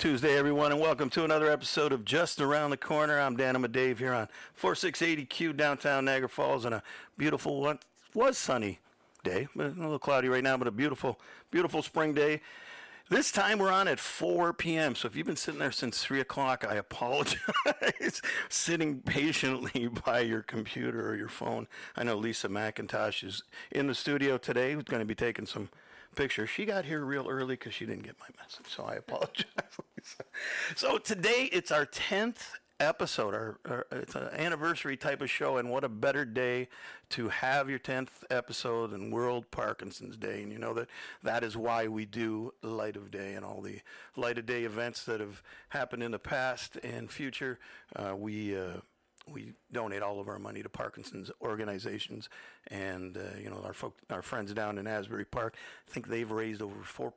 Tuesday, everyone, and welcome to another episode of Just Around the Corner. I'm Dan Dave here on 4680Q downtown Niagara Falls on a beautiful, what was sunny day, but a little cloudy right now, but a beautiful, beautiful spring day. This time we're on at 4 p.m. So if you've been sitting there since 3 o'clock, I apologize. Sitting patiently by your computer or your phone. I know Lisa McIntosh is in the studio today, who's going to be taking some picture. She got here real early because she didn't get my message, so I apologize. so today it's our 10th episode. Our, our, it's an anniversary type of show, and what a better day to have your 10th episode and World Parkinson's Day. And you know that that is why we do Light of Day and all the Light of Day events that have happened in the past and future. Uh, we uh, we donate all of our money to Parkinson's organizations, and uh, you know our folk, our friends down in Asbury Park. I think they've raised over four,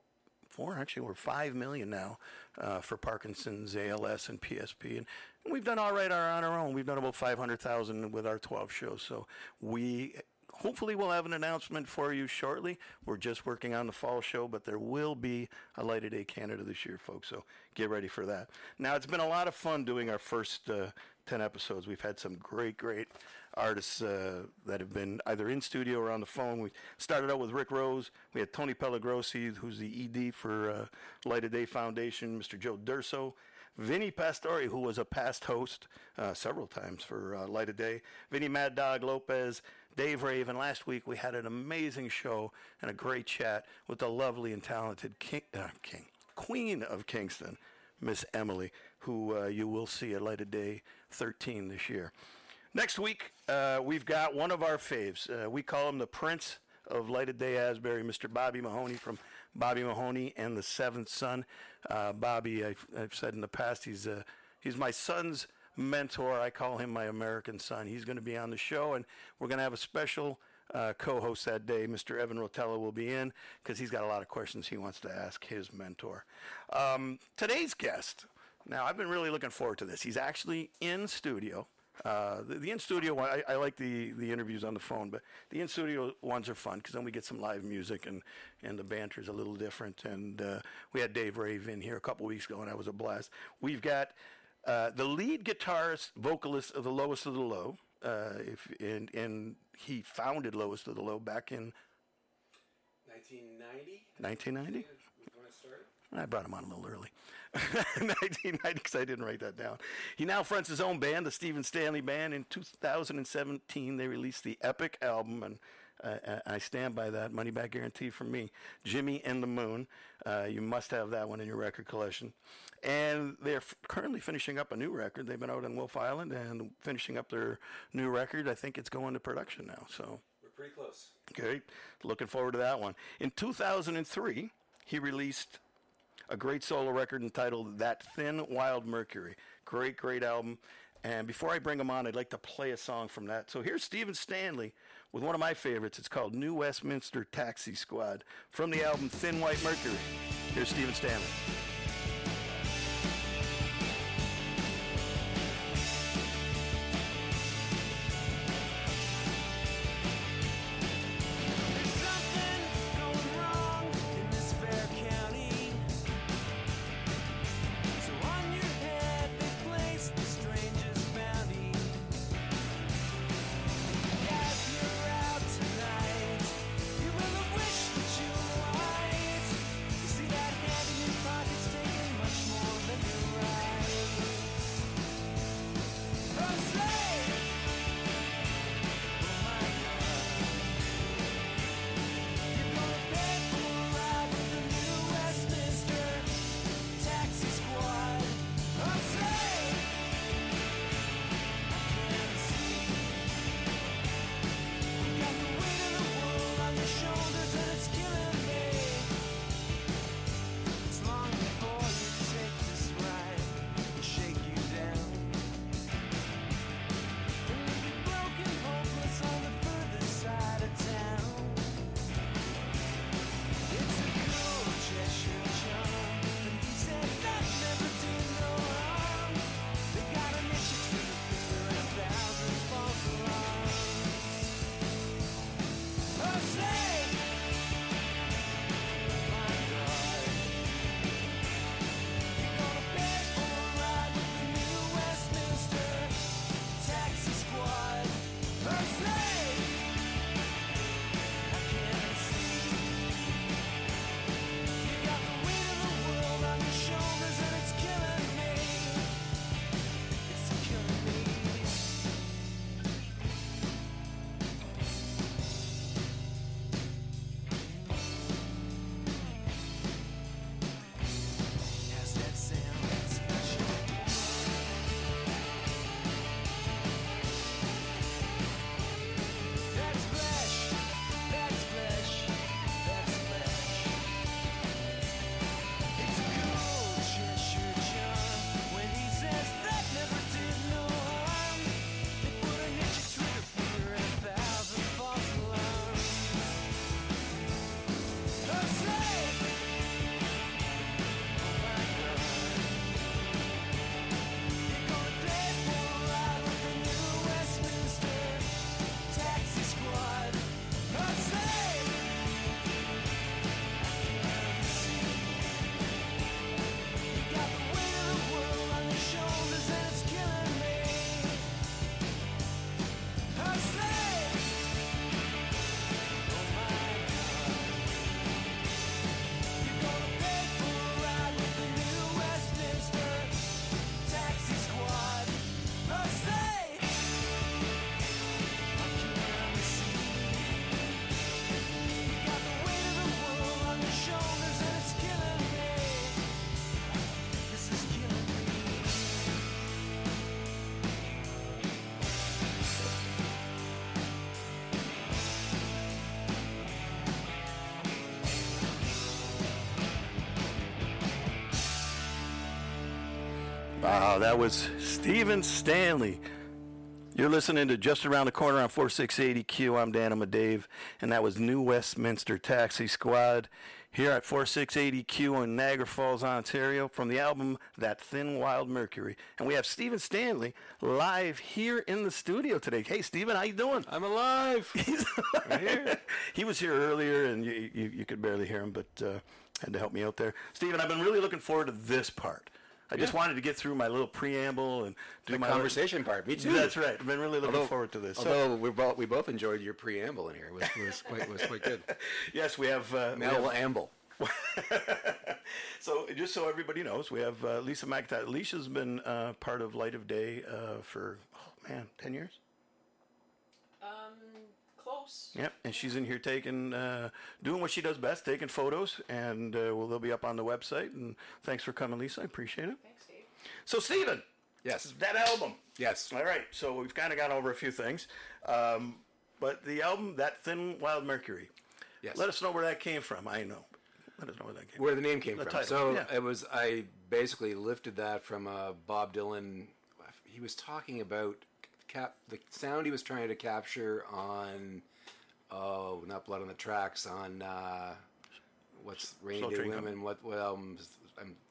four actually we're five million now uh, for Parkinson's, ALS, and PSP, and we've done all right on our own. We've done about five hundred thousand with our twelve shows, so we hopefully we'll have an announcement for you shortly. We're just working on the fall show, but there will be a Light of Day Canada this year, folks. So get ready for that. Now it's been a lot of fun doing our first uh, 10 episodes. We've had some great, great artists uh, that have been either in studio or on the phone. We started out with Rick Rose. We had Tony Pallagrosi, who's the ED for uh, Light of Day Foundation, Mr. Joe Durso. Vinny Pastore, who was a past host uh, several times for uh, Light of Day. Vini Mad Dog Lopez, Dave Rave. Last week we had an amazing show and a great chat with the lovely and talented King, uh, King Queen of Kingston, Miss Emily, who uh, you will see at Light of Day 13 this year. Next week, uh, we've got one of our faves. Uh, we call him the Prince of Light of Day Asbury, Mr. Bobby Mahoney from Bobby Mahoney and the Seventh Son. Uh, Bobby, I've, I've, said in the past, he's uh, he's my son's mentor. I call him my American son. He's going to be on the show, and we're going to have a special uh, co-host that day, Mr. Evan Rotella, will be in because he's got a lot of questions he wants to ask his mentor. Um, today's guest. Now, I've been really looking forward to this. He's actually in studio. Uh, the, the in studio one, I, I, like the, the interviews on the phone, but the in studio ones are fun because then we get some live music and, and the banter is a little different. And uh, we had Dave Rave in here a couple weeks ago, and that was a blast. We've got uh, the lead guitarist, vocalist of the Lowest of the Low, uh, if and, and he founded Lowest of the Low back in 1990. 1990. When it started. I brought him on a little early. 1990, because I didn't write that down. He now fronts his own band, the Stephen Stanley Band. In 2017, they released the epic album, and uh, I stand by that. Money back guarantee from me. Jimmy and the Moon. Uh, you must have that one in your record collection. And they're f- currently finishing up a new record. They've been out on Wolfe Island and finishing up their new record. I think it's going to production now. So we're pretty close. Great. Looking forward to that one. In 2003, he released a great solo record entitled That Thin Wild Mercury. Great, great album. And before I bring him on, I'd like to play a song from that. So here's Stephen Stanley with one of my favorites. It's called New Westminster Taxi Squad from the album Thin White Mercury. Here's Stephen Stanley. Wow, that was Stephen Stanley. You're listening to Just Around the Corner on 4680Q. I'm Dan I'm Dave, and that was New Westminster Taxi Squad here at 4680Q in Niagara Falls, Ontario, from the album That Thin Wild Mercury. And we have Stephen Stanley live here in the studio today. Hey, Stephen, how you doing? I'm alive. He's right here. he was here earlier, and you, you, you could barely hear him, but uh, had to help me out there. Stephen, I've been really looking forward to this part. I just wanted to get through my little preamble and do The my conversation part. Me too. That's right. I've been really looking Although- forward to this. So, Although we both we both enjoyed your preamble in here. It was, was quite was quite good. yes, we have. Uh, we have- amble. so just so everybody knows, we have uh, Lisa McIntyre. Lisa's been uh, part of Light of Day uh, for oh man, ten years. Um, close. Yep, and she's in here taking, uh, doing what she does best, taking photos, and uh, well, they'll be up on the website. And thanks for coming, Lisa. I appreciate it. Thanks, Dave. So, Stephen, Yes. that album. Yes. All right, so we've kind of gone over a few things, um, but the album, that Thin Wild Mercury. Yes. Let us know where that came from. I know. Let us know where that came. Where the name came The from. title, so yeah. it was I basically lifted that from uh, Bob Dylan. He was talking about cap the sound he was trying to capture on oh not blood on the tracks on uh, what's Rainy Day Women what what album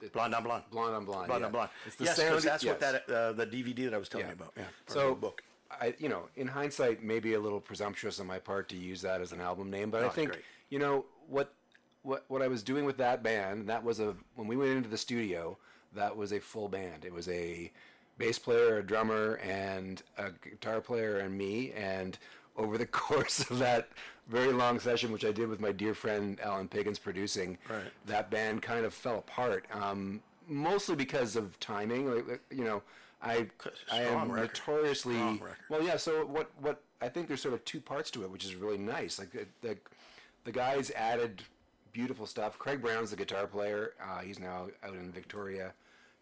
it, Blonde on Blonde. Blonde on Blonde Blonde yeah. on Blonde. It's the yes, sound that's what that uh, the DVD that I was telling Yeah. you about. Yeah. So book. I, you know, in hindsight, maybe a little presumptuous on my part to use that as an album name, but I Oh, think great. you know what what what I was doing with that band. That was a when we went into the studio. That was a full band. It was a bass player, a drummer, and a guitar player, and me. And over the course of that very long session, which I did with my dear friend Alan Piggins producing, Right. that band kind of fell apart. Um, mostly because of timing. Like, you know, I I am record. notoriously well, yeah. So what? What I think there's sort of two parts to it, which is really nice. Like the the, the guys added beautiful stuff. Craig Brown's the guitar player. Uh, he's now out in Victoria,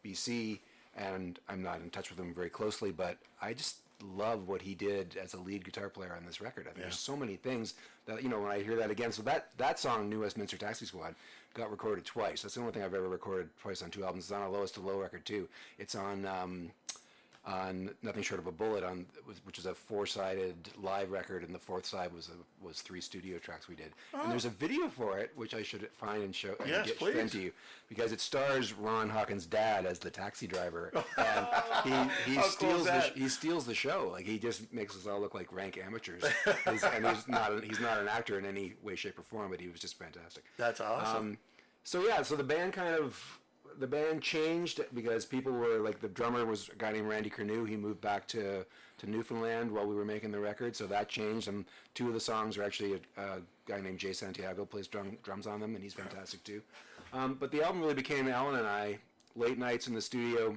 BC, and I'm not in touch with him very closely, but I just love what he did as a lead guitar player on this record. I think there's so many things that you know when I hear that again. So that that song, New Westminster Taxi Squad, got recorded twice. That's the only thing I've ever recorded twice on two albums. It's on a lowest to low record too. It's on. Um, on Nothing Short of a Bullet, on which is a four-sided live record, and the fourth side was a, was three studio tracks we did. And there's a video for it, which I should find and show and Yes, get please. sent to you, because it stars Ron Hawkins' dad as the taxi driver, and he, he How cool steals the, he steals the show. Like he just makes us all look like rank amateurs. and he's not a, he's not an actor in any way, shape, or form, but he was just fantastic. That's awesome. Um, so yeah, so the band kind of the band changed because people were like the drummer was a guy named Randy Kernew. He moved back to to Newfoundland while we were making the record, so that changed. And two of the songs are actually a, a guy named Jay Santiago plays drum, drums on them, and he's fantastic too. Um, but the album really became Alan and I late nights in the studio,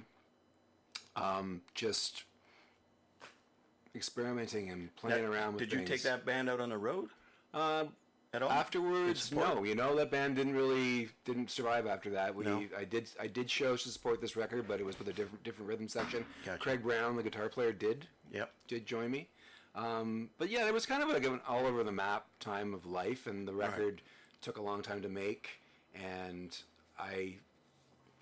um, just experimenting and playing That- around with Did you things. take that band out on the road Uh, at all? Afterwards, no. You know that band didn't really didn't survive after that. We No. I did I did shows to support this record, but it was with a different different rhythm section. Gotcha. Craig Brown, the guitar player, did Yep. did join me. Um, but yeah, it was kind of like an all over the map time of life, and the record took a long time to make. And I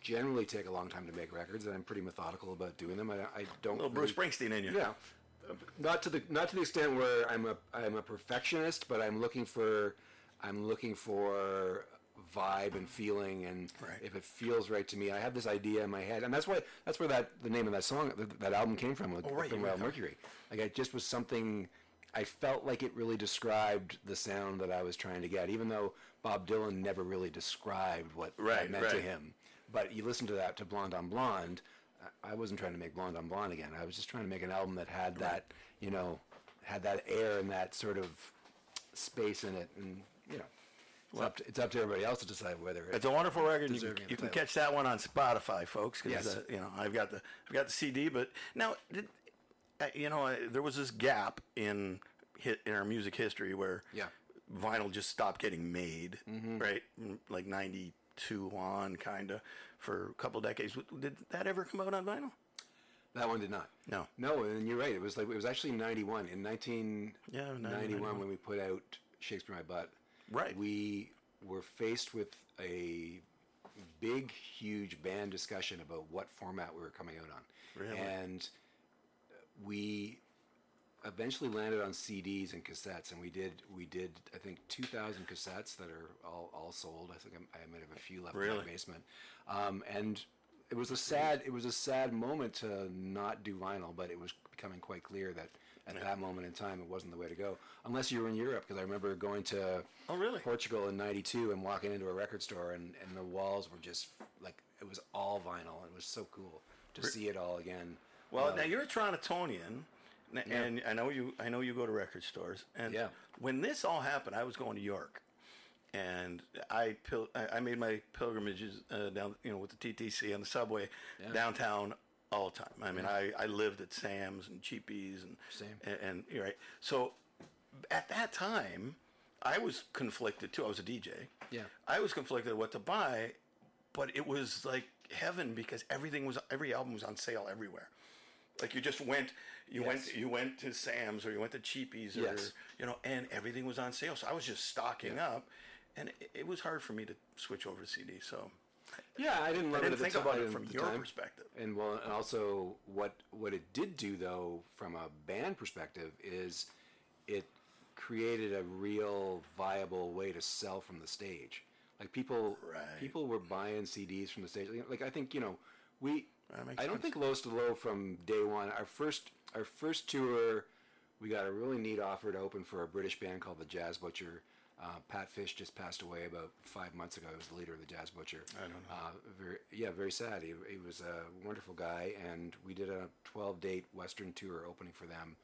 generally take a long time to make records, and I'm pretty methodical about doing them. I, I don't Little Bruce really- Springsteen in you. yeah, not to the not to the extent where I'm a I'm a perfectionist, but I'm looking for I'm looking for vibe and feeling, and Right. if it feels right to me, I have this idea in my head, and that's why that's where that the name of that song that, that album came from, with Oh, right, from you Wild were- Mercury. Like it just was something. I felt like it really described the sound that I was trying to get, even though Bob Dylan never really described what Right, meant to him. But you listen to that to Blonde on Blonde. I- wasn't trying to make Blonde on Blonde again. I was just trying to make an album that had that, you know, had that air and that sort of space in it, and you know, it's, up, to, it's up to everybody else to decide whether it, It's a wonderful record. You can, you can catch that one on Spotify, folks. 'cause, Yes. uh, you know, I've got the I've got the CD, but now, did, uh, you know, uh, there was this gap in hit in our music history where Yeah. vinyl just stopped getting made, right? Like Like '92 on, kind of, for a couple decades. Did that ever come out on vinyl? that one did not. No. No, and you're right. It was like it was actually '91 in 1991 Yeah, 91. when we put out Shakespeare in My Butt. Right. We were faced with a big, huge band discussion about what format we were coming out on. Really? And we eventually landed on CDs and cassettes, and we did we did I think 2,000 cassettes that are all, all sold. I think I'm, I might have a few left in Really? my basement. Um, and it was a sad it was a sad moment to not do vinyl, but it was becoming quite clear that at that moment in time it wasn't the way to go. Unless you were in Europe, because I remember going to Oh, really? Portugal in '92 and walking into a record store, and, and the walls were just like it was all vinyl. It was so cool to see it all again. Well, Uh, now you're a Torontonian, n- and I know you. I know you go to record stores. And Yeah. when this all happened, I was going to York, and I pil- I made my pilgrimages uh, down, you know, with the TTC on the subway downtown all the time. I mean, I, I lived at Sam's and Cheapies and Same. and, and you're right. So at that time, I was conflicted too. I was a DJ. Yeah. I was conflicted what to buy, but it was like heaven because everything was every album was on sale everywhere. Like you just went, you Yes. went, you went to Sam's or you went to Cheapies or Yes. you know, and everything was on sale. So I was just stocking up, and it, it was hard for me to switch over to CD. So Yeah, I didn't I love didn't it think about it from your time. perspective. And well, and also what what it did do though, from a band perspective, is it created a real viable way to sell from the stage. Like people, Right. people were buying CDs from the stage. Like I think you know, we. I don't think Lows to Low from day one. Our first our first tour, we got a really neat offer to open for a British band called the Jazz Butcher. Uh, Pat Fish just passed away about five months ago. He was the leader of the Jazz Butcher. I don't know. Uh, very, yeah, very sad. He, he was a wonderful guy, and we did a 12 date Western tour opening for them,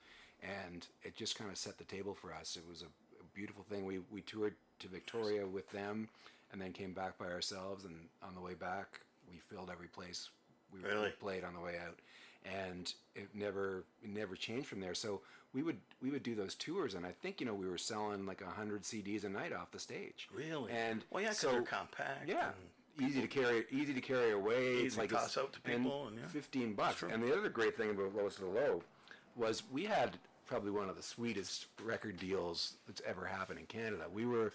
and it just kind of set the table for us. It was a, a beautiful thing. We, we toured to Victoria with them, and then came back by ourselves. And on the way back, we filled every place we we Really? played on the way out, and it never it never changed from there. So we would we would do those tours, and I think you know we were selling like hundred CDs a night off the stage. really, And well, yeah, because so they're compact. yeah, and- easy to carry, easy to carry away. Easy it's to like toss out to people, and yeah. fifteen bucks. And the other great thing about Lowest to the Low was we had probably one of the sweetest record deals that's ever happened in Canada. We were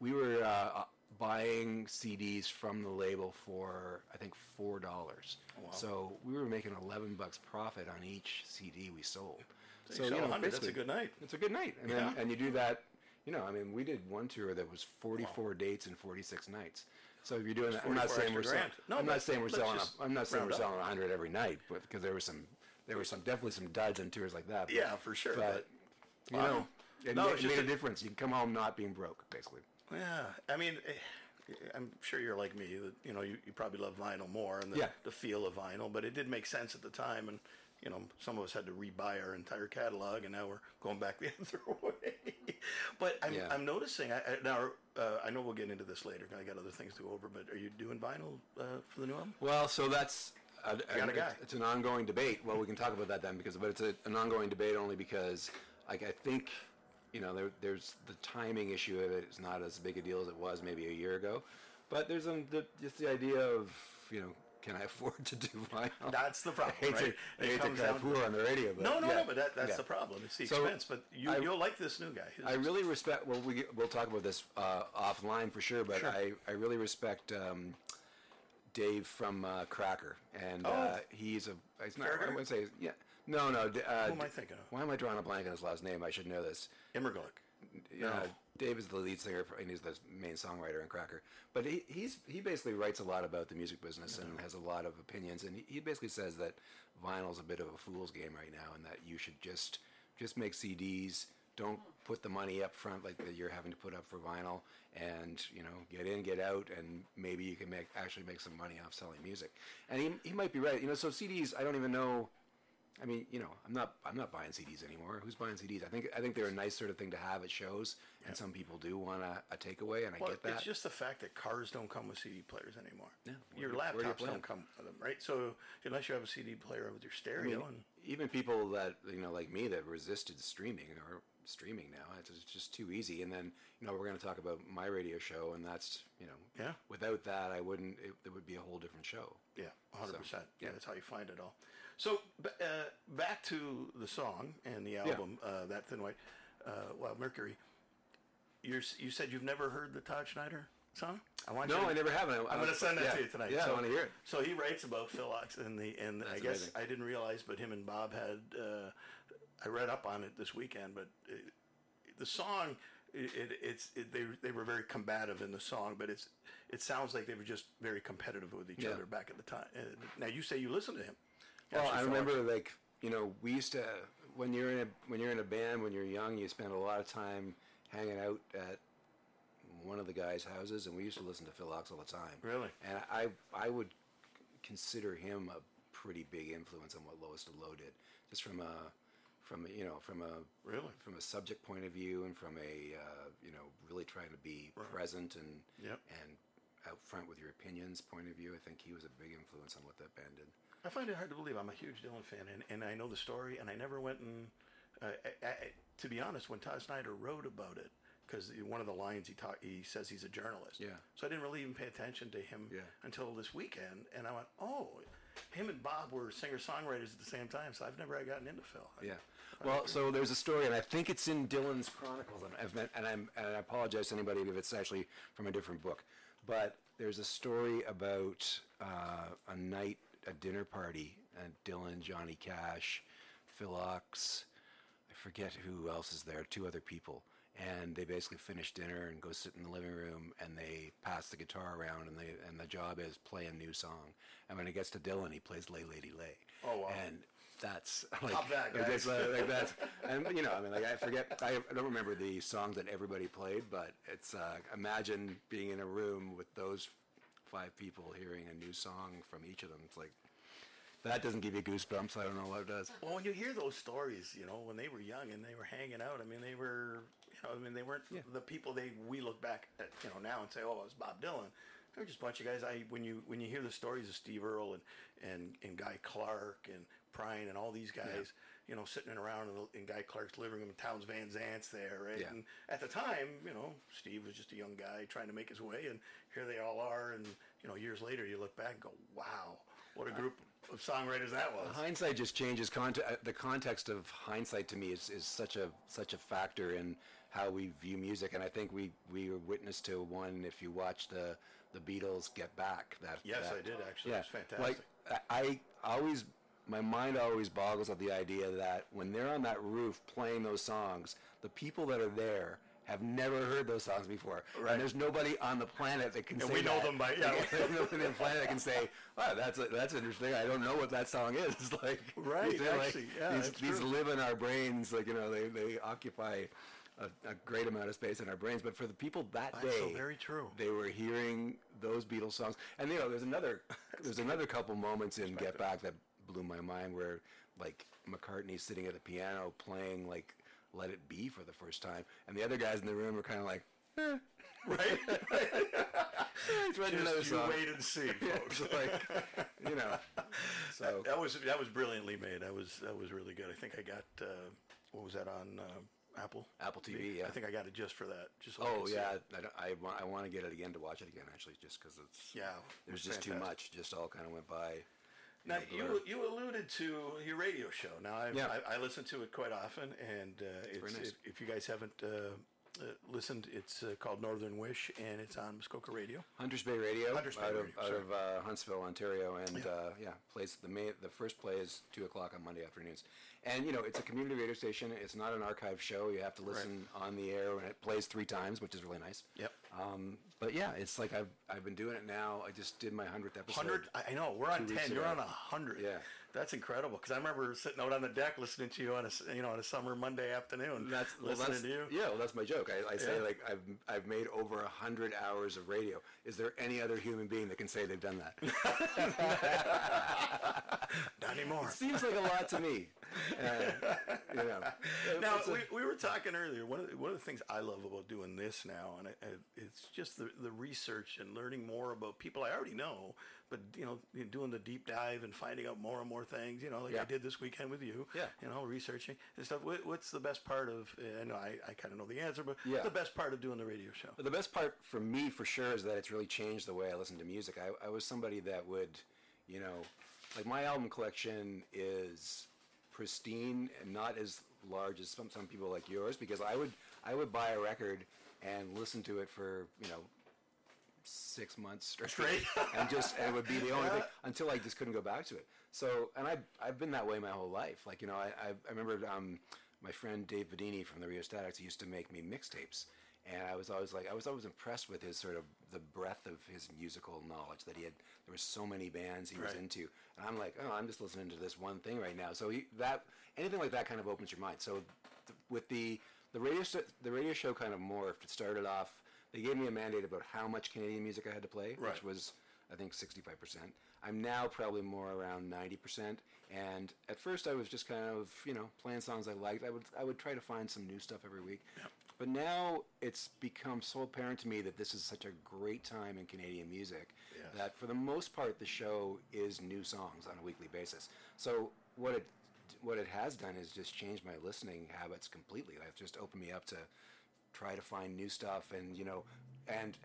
we were uh, buying CDs from the label for I think four dollars. Oh, So we were making eleven bucks profit on each CD we sold. So you sell 100, that's a good night. It's a good night, and Yeah. then, and you do that. You know, I mean, we did one tour that was forty-four dates and forty-six nights. So if you're doing that, I'm not saying we're selling. No, I'm not saying we're selling. A, I'm not saying we're up. selling hundred every night, but because there was some, there were some definitely some duds on tours like that. But, Yeah, for sure, But, you Wow. know, it, No, ma- it made a a- difference. You can come home not being broke, basically. Yeah, I mean, eh, I'm sure you're like me. That you know, you, you probably love vinyl more and the, Yeah. the feel of vinyl, but it did make sense at the time. And you know, some of us had to rebuy our entire catalog, and now we're going back the other way. but I'm, Yeah. I'm noticing. I, I, now, uh, I know we'll get into this later. I got other things to go over. But are you doing vinyl uh, for the new album? Well, so that's a, got a a- guy. It's an ongoing debate. Well, we can talk about that then, because but it's a, an ongoing debate only because, like, I think, you know, there, there's the timing issue of it. It's not as big a deal as it was maybe a year ago, but there's um, the, just the idea of, you know, can I afford to do vinyl? That's the problem, I hate right? to, I It hate to down- poor on the radio, but No, no, yeah, no. But that, that's yeah. the problem. It's the So, expense. But you, you'll like this new guy. I really respect. Well, we we'll talk about this uh, offline for sure, but Sure. I, I really respect um, Dave from uh, Cracker, and Oh. uh, he's a. He's not. I Farragut? would say yeah. No, no. d- Uh, Who am I thinking of? Why am I drawing a blank on his last name? I should know this. Immerglick. Yeah, No. Dave is the lead singer for, and he's the main songwriter in Cracker. But he, he's he basically writes a lot about the music business and has a lot of opinions. And he, he basically says that vinyl's a bit of a fool's game right now, and that you should just just make CDs. Don't put the money up front like that you're having to put up for vinyl, and you know get in, get out, and maybe you can make actually make some money off selling music. And he, he might be right. You know, so CDs. I don't even know. I mean, you know, I'm not I'm not buying CDs anymore. Who's buying CDs? I think I think they're a nice sort of thing to have at shows, and some people do want a, a takeaway, and I Well, get that. it's just the fact that cars don't come with CD players anymore. Yeah, Your laptops do not come with them, right? So unless you have a CD player with your I stereo, mean, and even people that you know, like me, that resisted streaming are streaming now. It's, just too easy. And then you know, we're going to talk about my radio show, and that's you know, Yeah. Without that, I wouldn't. It, it would be a whole different show. yeah, hundred percent. Yeah, yeah. that's how you find it all. So uh, back to the song and the album, uh, that Thin White, uh, Wild Mercury. You're, you said you've never heard the Todd Snider song? I want No, you to- I never have. I, I'm going to send that yeah, to you tonight. Yeah, so, I want to hear it. So he writes about Phil Ochs, and the and I guess amazing. I didn't realize, but him and Bob had. Uh, I read up on it this weekend, but it, the song, it, it, it's it, they they were very combative in the song, but it's it sounds like they were just very competitive with each Yeah. other back at the time. Uh, now you say you listen to him. Well, I remember like you know we used to when you're in a when you're in a band when you're young you spend a lot of time hanging out at one of the guys' houses and we used to listen to Phil Ochs all the time. Really? And I I would consider him a pretty big influence on what Lowest of the Low did, just from a from a, you know from a Really? from a subject point of view and from a uh, you know really trying to be present and Yep. and out front with your opinions point of view. I think he was a big influence on what that band did. I find it hard to believe. I'm a huge Dylan fan, and, and I know the story, and I never went and, uh, I, I, to be honest, when Todd Snider wrote about it, because one of the lines he talk, he says he's a journalist. Yeah. So I didn't really even pay attention to him Yeah. until this weekend, and I went, oh, him and Bob were singer songwriters at the same time. So I've never gotten into Phil. Yeah. Well, so there's a story, and I think it's in Dylan's Chronicles, and, I've, met, and, I'm, and I apologize to anybody if it's actually from a different book, but there's a story about uh, a night, a dinner party, and Dylan, Johnny Cash, Phil Ochs, I forget who else is there, two other people, and they basically finish dinner and go sit in the living room, and they pass the guitar around, and they and the job is play a new song, and when it gets to Dylan, he plays "Lay Lady Lay." Oh, wow. And that's like, that, guys. that's, uh, like that's and you know I mean like I forget I don't remember the songs that everybody played but it's uh, imagine being in a room with those five people hearing a new song from each of them. It's like that doesn't give you goosebumps. I don't know what it does. Well, when you hear those stories, you know, when they were young and they were hanging out, I mean, they were, you know, I mean, they weren't the people they we look back at, you know, now and say, oh, it was Bob Dylan. They were just a bunch of guys. I when you when you hear the stories of Steve Earle and and, and Guy Clark and Prine and all these guys, you know, sitting around in, the, in Guy Clark's living room, Townes Van Zandt's there, right? Yeah. And at the time, you know, Steve was just a young guy trying to make his way, and here they all are, and you know, years later, you look back and go, wow, what a group of songwriters that was. hindsight just changes conte- uh, the context of hindsight to me is, is such a such a factor in how we view music and I think we we were witness to one if you watch the the Beatles Get Back that Yes, that- I did actually. It was fantastic. Like I, I always, my mind always boggles at the idea that when they're on that roof playing those songs, the people that are there have never heard those songs before, Right. and there's nobody on the planet that can And say we know that. them by- yeah. There's nobody on the planet that can say, "Wow, that's that's interesting. I don't know what that song is." It's like Right, they're like- actually, yeah, these, these live in our brains. Like you know, they they occupy. A, a great amount of space in our brains, but for the people that That's day, so very true. they were hearing those Beatles songs, and you know, there's another, there's another couple moments in Get Back that blew my mind, where like McCartney's sitting at the piano playing like Let It Be for the first time, and the other guys in the room are kind of like, eh, right? he's writing another Just you song. wait and see, folks. Like, you know, so that was that was brilliantly made. That was that was really good. I think I got uh, what was that on uh, Apple? Apple TV, yeah. I think I got it just for that. Just so Oh see yeah. I, I, want, I want to get it again to watch it again actually, just because it's Yeah, there's it's just too much, just all kind of went by. Now you you alluded to your radio show. Now I've, Yeah. I, I listen to it quite often, and uh, it's, nice. if, if you guys haven't uh, uh, listened, it's uh, called Northern Wish, and it's on Muskoka Radio. Hunters Bay Radio, Hunters Bay out Radio, of out of uh, Huntsville, Ontario, and Yeah. uh, yeah, plays the main the first play is two o'clock on Monday afternoons, and you know it's a community radio station. It's not an archive show. You have to listen on the air, and it plays three times, which is really nice. Yep. Um, but yeah, it's like I've I've been doing it now. I just did my hundredth episode. Hundred. I know we're on ten. You're ago. on a hundred. Yeah. that's incredible. Because I remember sitting out on the deck listening to you on a you know on a summer Monday afternoon. That's well, listening that's, to you. Yeah, well, that's my joke. I, I say Yeah. like I've I've made over a hundred hours of radio. Is there any other human being that can say they've done that? Not anymore. Seems like a lot to me. Uh, you know. Now a- we, we were talking earlier. One of the, one of the things I love about doing this now, and I, I, it's just the, the research and learning more about people I already know, but you know, doing the deep dive and finding out more and more things. You know, like I did this weekend with you. Yeah. You know, researching and stuff. What, what's the best part of? I know I, I kind of know the answer, but Yeah. what's the best part of doing the radio show? The best part for me, for sure, is that it's really changed the way I listen to music. I, I was somebody that would, you know, like my album collection is pristine and not as large as some, some people like yours because I would I would buy a record and listen to it for you know six months straight, Straight? and just and it would be the only thing until I just couldn't go back to it. So, and I I've been that way my whole life. Like you know, I I, I remember um, my friend Dave Bidini from the Rheostatics used to make me mixtapes. And I was always like, I was always impressed with his sort of the breadth of his musical knowledge that he had. There were so many bands he was into, and I'm like, oh, I'm just listening to this one thing right now. So he, that anything like that kind of opens your mind. So th- with the the radio st- the radio show kind of morphed. It started off. They gave me a mandate about how much Canadian music I had to play, Right. which was I think 65%. I'm now probably more around 90%. And at first I was just kind of, you know, playing songs I liked. I would I would try to find some new stuff every week. But now it's become so apparent to me that this is such a great time in Canadian music Yes. that for the most part the show is new songs on a weekly basis. So what it what it has done is just changed my listening habits completely. It's just opened me up to try to find new stuff and you know and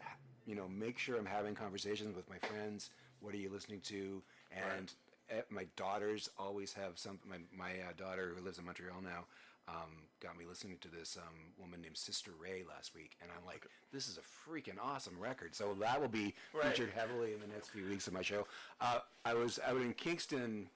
you know make sure I'm having conversations with my friends. What are you listening to? And eh, my daughters always have some. My my uh, daughter who lives in Montreal now. Um, got me listening to this um, woman named Sister Ray last week, and I'm like, "This is a freaking awesome record." So that will be Right. featured heavily in the next few weeks of my show. Uh, I was out in Kingston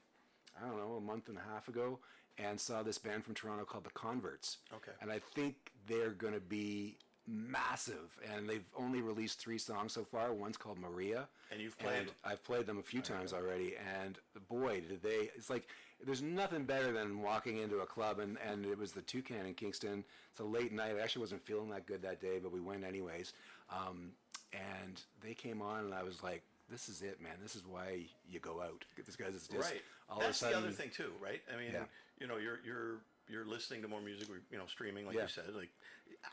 I don't know, a month and a half ago, and saw this band from Toronto called the Converts. Okay. And I think they're going to be massive, and they've only released three songs so far. One's called Maria. And you've played them. I've played them a few times already, and boy, did they! It's like there's nothing better than walking into a club, and and it was the Toucan in Kingston. It's a late night. I actually wasn't feeling that good that day, but we went anyways. Um, and they came on, and I was like. This is it, man. This is why you go out. This guy's just right. all That's of a sudden. the other thing too, right? I mean, Yeah. you know, you're you're you're listening to more music, you know, streaming, like Yeah. you said. Like,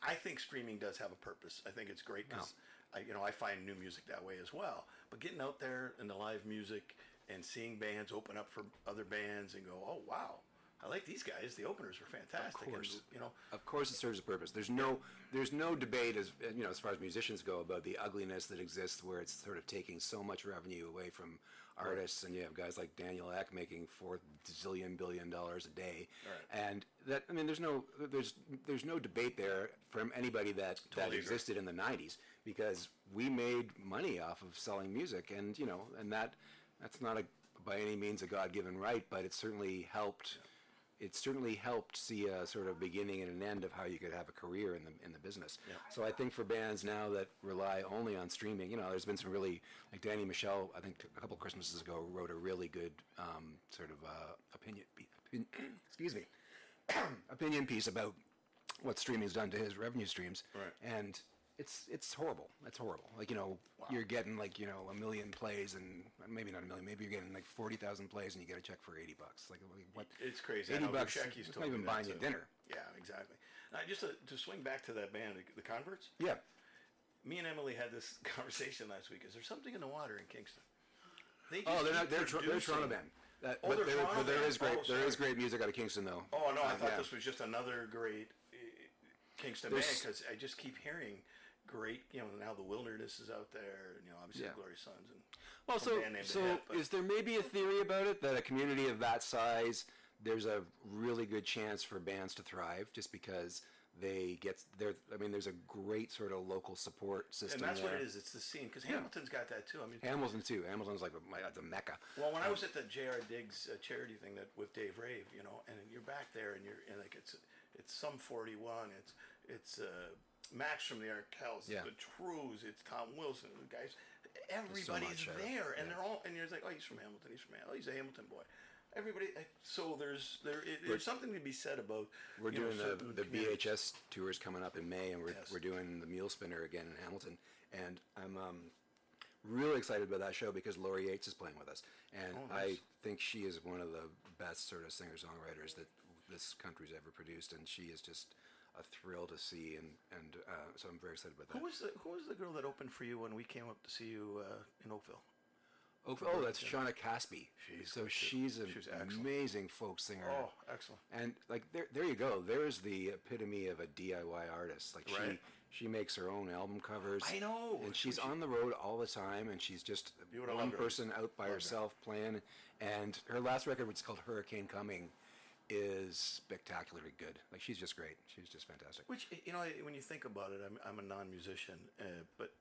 I think streaming does have a purpose. I think it's great because, I, you know, I find new music that way as well. But getting out there and the live music and seeing bands open up for other bands and go, oh wow, I like these guys. The openers were fantastic. Of course. And, you know, Of course, it serves a purpose. There's no, there's no debate as you know, as far as musicians go, about the ugliness that exists, where it's sort of taking so much revenue away from artists, and you have guys like Daniel Ek making four zillion billion dollars a day, Right. and that I mean, there's no, there's, there's no debate there from anybody that that Totally agree. existed in the '90s because we made money off of selling music, and you know, and that, that's not a by any means a God-given right, but it certainly helped it certainly helped see a sort of beginning and an end of how you could have a career in the in the business. Yeah. So I think for bands now that rely only on streaming, you know, there's been some really like Danny Michel. I think a couple Christmases ago wrote a really good um, sort of uh, opinion, opinion excuse me opinion piece about what streaming's done to his revenue streams. Right. And it's it's horrible. It's horrible. Like you know, you're getting like you know a million plays and maybe not a million. Maybe you're getting like forty thousand plays and you get a check for eighty bucks. Like what? it's crazy. Eighty bucks. Told not even buying you dinner. Yeah, exactly. Now, just to, to swing back to that band, the Converts. Yeah. Me and Emily had this conversation last week. Is there something in the water in Kingston? They Oh, they're not. They're, tr- they're Toronto band. That, Oh, but, there, but there is great. Oh, there is great music out of Kingston, though. Oh no, I Uh, thought yeah. this was just another great uh, Kingston There's- band because I just keep hearing great. You know, now the Wilderness is out there, and you know, obviously Yeah. the Glorious Sons and Well, so so is there maybe a theory about it that a community of that size, there's a really good chance for bands to thrive just because they get there. I mean, there's a great sort of local support system. and that's what it is. It's the scene because Hamilton's got that too. I mean, Hamilton too. Hamilton's like my, the mecca. Well, when I was at the J.R. Diggs uh, charity thing that with Dave Rave, you know, and you're back there, and you're and like it's it's some 41, it's it's uh, Max from the Arkells, Yeah. the Trues, it's Tom Wilson, the guys, everybody's much, uh, there, and yeah. they're all, and you're like, oh, he's from Hamilton, he's from Hamilton, oh, he's a Hamilton boy. Everybody, uh, so there's there it, there's something to be said about We're you know, doing the, the. BHS tours coming up in May, and we're, Yes. we're doing the Mule Spinner again in Hamilton. And I'm um, really excited about that show because Lori Yates is playing with us, and Oh, nice. I think she is one of the best sort of singer songwriters that this country's ever produced, and she is just a thrill to see, and and uh, so I'm very excited about that. Who was the Who was the girl that opened for you when we came up to see you uh, in Oakville? Oh, oh, that's Shawna Caspi. She's so she's an She was excellent. amazing folk singer. Oh, excellent. And like there, there you go. There's the epitome of a DIY artist. Like Right. she, she makes her own album covers. I know. And she's She- on the road all the time, and she's just one person out by herself playing. And her last record, was called Hurricane Coming, is spectacularly good. Like she's just great. She's just fantastic. Which you know, when you think about it, I'm I'm a non-musician, uh, but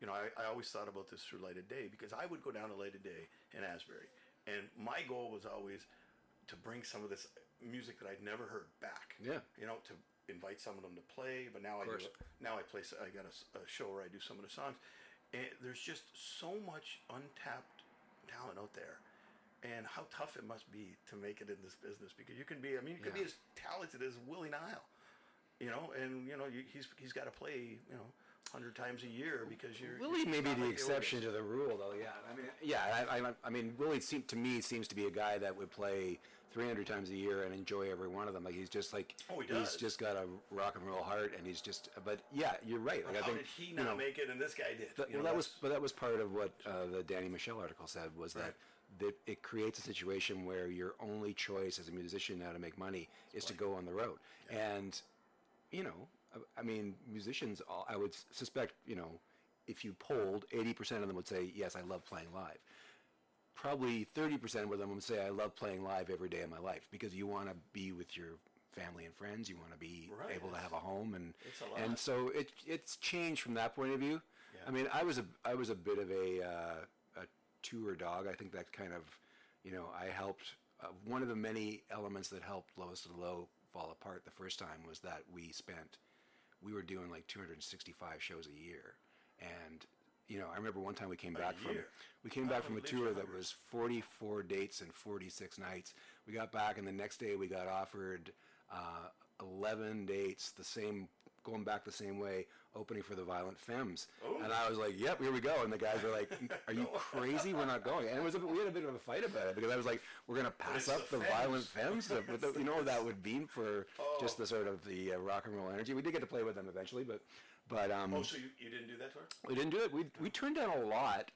you know, I, I always thought about this through Light of Day because I would go down to Light of Day in Asbury, and my goal was always to bring some of this music that I'd never heard back. Yeah. You know, to invite some of them to play, but now I do. Now I play. I got a show where I do some of the songs, and there's just so much untapped talent out there. And how tough it must be to make it in this business because you can be, I mean, you can be as talented as Willie Nile, you know, and you know you, he's he's got to play, you know, hundred times a year because you're Willie it's may be the like exception Otis. to the rule, though. Yeah, I mean, yeah, I, I, I mean, Willie seem, to me seems to be a guy that would play 300 times a year and enjoy every one of them. Like he's just like Oh, he he's just got a rock and roll heart, and he's just. But yeah, you're right. Like I How think did he you know, make it and this guy did? You well, know, that was but that was part of what uh, the Danny Michel article said was Right. that that it creates a situation where your only choice as a musician now to make money is to go on the road, and you know, I, I mean, musicians. All, I would suspect, you know, if you polled, eighty percent of them would say, "Yes, I love playing live." Probably thirty percent of them would say, "I love playing live every day of my life," because you want to be with your family and friends. You want to be Right, able to have a home, and a and so it it's changed from that point of view. Yeah. I mean, I was a I was a bit of a uh, a tour dog. I think that kind of, you know, I helped. Uh, one of the many elements that helped Lowest of the Low fall apart the first time was that we spent, we were doing like 265 shows a year, and you know, I remember one time we came back from we came back from a tour that was 44 dates and 46 nights. We got back, and the next day we got offered uh, 11 dates, the same, going back the same way, opening for the Violent Femmes. Oh. And I was like, "Yep, here we go." And the guys were like, "Are you crazy? We're not going." And it was a, we had a bit of a fight about it because I was like, "We're going to pass up the the, Violent Femmes." But the, you know what that would mean for just Oh. the sort of the uh, rock and roll energy. We did get to play with them eventually, but but um, Oh, so you, you didn't do that tour? we didn't do it. We we turned down a lot.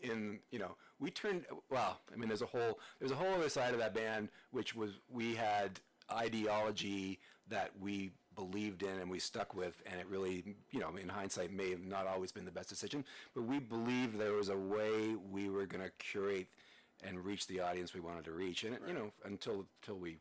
In you know, we turned well. I mean, there's a whole there's a whole other side of that band, which was we had ideology that we believed in and we stuck with, and it really, you know, in hindsight, may have not always been the best decision. But we believed there was a way we were going to curate and reach the audience we wanted to reach, and it, you know, until until we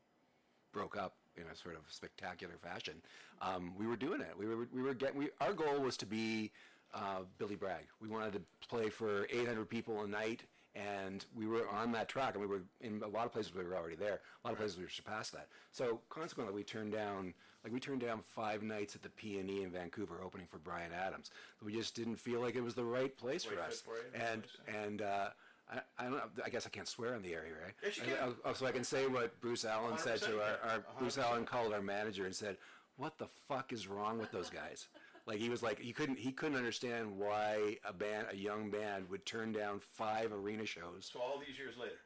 broke up in a sort of spectacular fashion. Um, we were doing it. We were we were getting. We, our goal was to be uh, Billy Bragg. We wanted to play for 800 people a night, and we were on that track. And we were in a lot of places we were already there. A lot of places we were surpassed that. So consequently, we turned down like we turned down five nights at the P and E in Vancouver, opening for Bryan Adams. We just didn't feel like it was the right place for us. for and and. Uh, I, I don't. know, I guess I can't swear on the area, right? Yes, you can. I- so I can say what Bruce Allen said to our, our Bruce Allen called our manager and said, "What the fuck is wrong with those guys?" Like he was like he couldn't he couldn't understand why a band a young band would turn down five arena shows. So all these years later,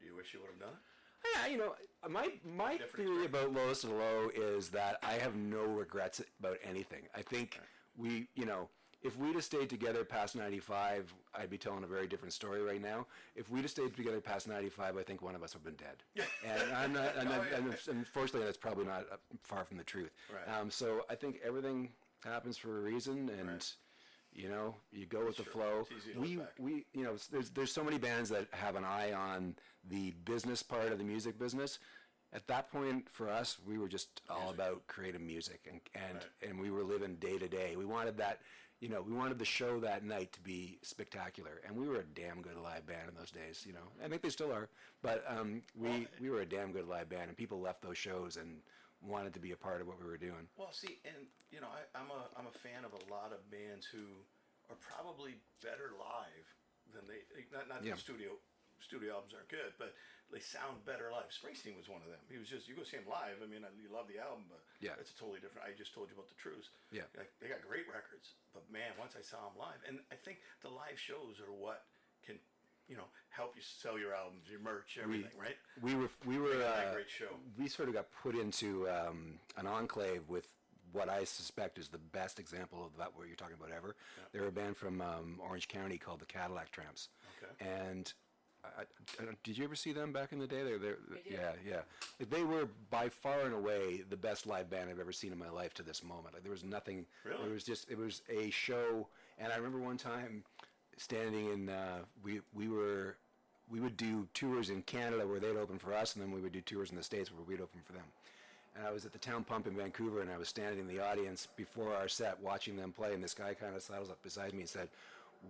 do you wish you would have done it? Yeah, you know, my my Different theory experience. about lowest of the low is that I have no regrets about anything. I think we, you know, if we'd have stayed together past '95, I'd be telling a very different story right now. If we'd have stayed together past '95, I think one of us would have been dead. and I'm not, and, Oh, yeah. and unfortunately, that's probably not uh, far from the truth. Right. Um, so I think everything happens for a reason, and. Right. You know, you go with the flow. It's easy to We we you know there's there's so many bands that have an eye on the business part of the music business at that point for us we were just all about creative music and and Right. and we were living day to day we wanted that you know we wanted the show that night to be spectacular and we were a damn good live band in those days you know i think they still are but um, we we were a damn good live band and people left those shows and wanted to be a part of what we were doing Well, see, and you know, I, I'm a I'm a fan of a lot of bands who are probably better live than they not not that Yeah. the studio studio albums aren't good, but they sound better live. Springsteen was one of them. He was just you go see him live. I mean, I, you love the album, but Yeah. it's a totally different. I just told you about the Truths. Yeah. like, they got great records, but man, once I saw them live, and I think the live shows are what can you know help you sell your albums, your merch, everything, right? we were we were got that uh, great show. we sort of got put into um, an enclave with what I suspect is the best example of that what you're talking about ever. They're a band from um, Orange County called the Cadillac Tramps. Okay. And I, I, did you ever see them back in the day? They're, they're, did. yeah, yeah. Like, they were by far and away the best live band I've ever seen in my life to this moment. Like there was nothing. Really? It was just it was a show. And I remember one time standing in uh, we we were we would do tours in Canada where they'd open for us, and then we would do tours in the States where we'd open for them. And I was at the Town Pump in Vancouver, and I was standing in the audience before our set watching them play, and this guy kind of sidles up beside me and said,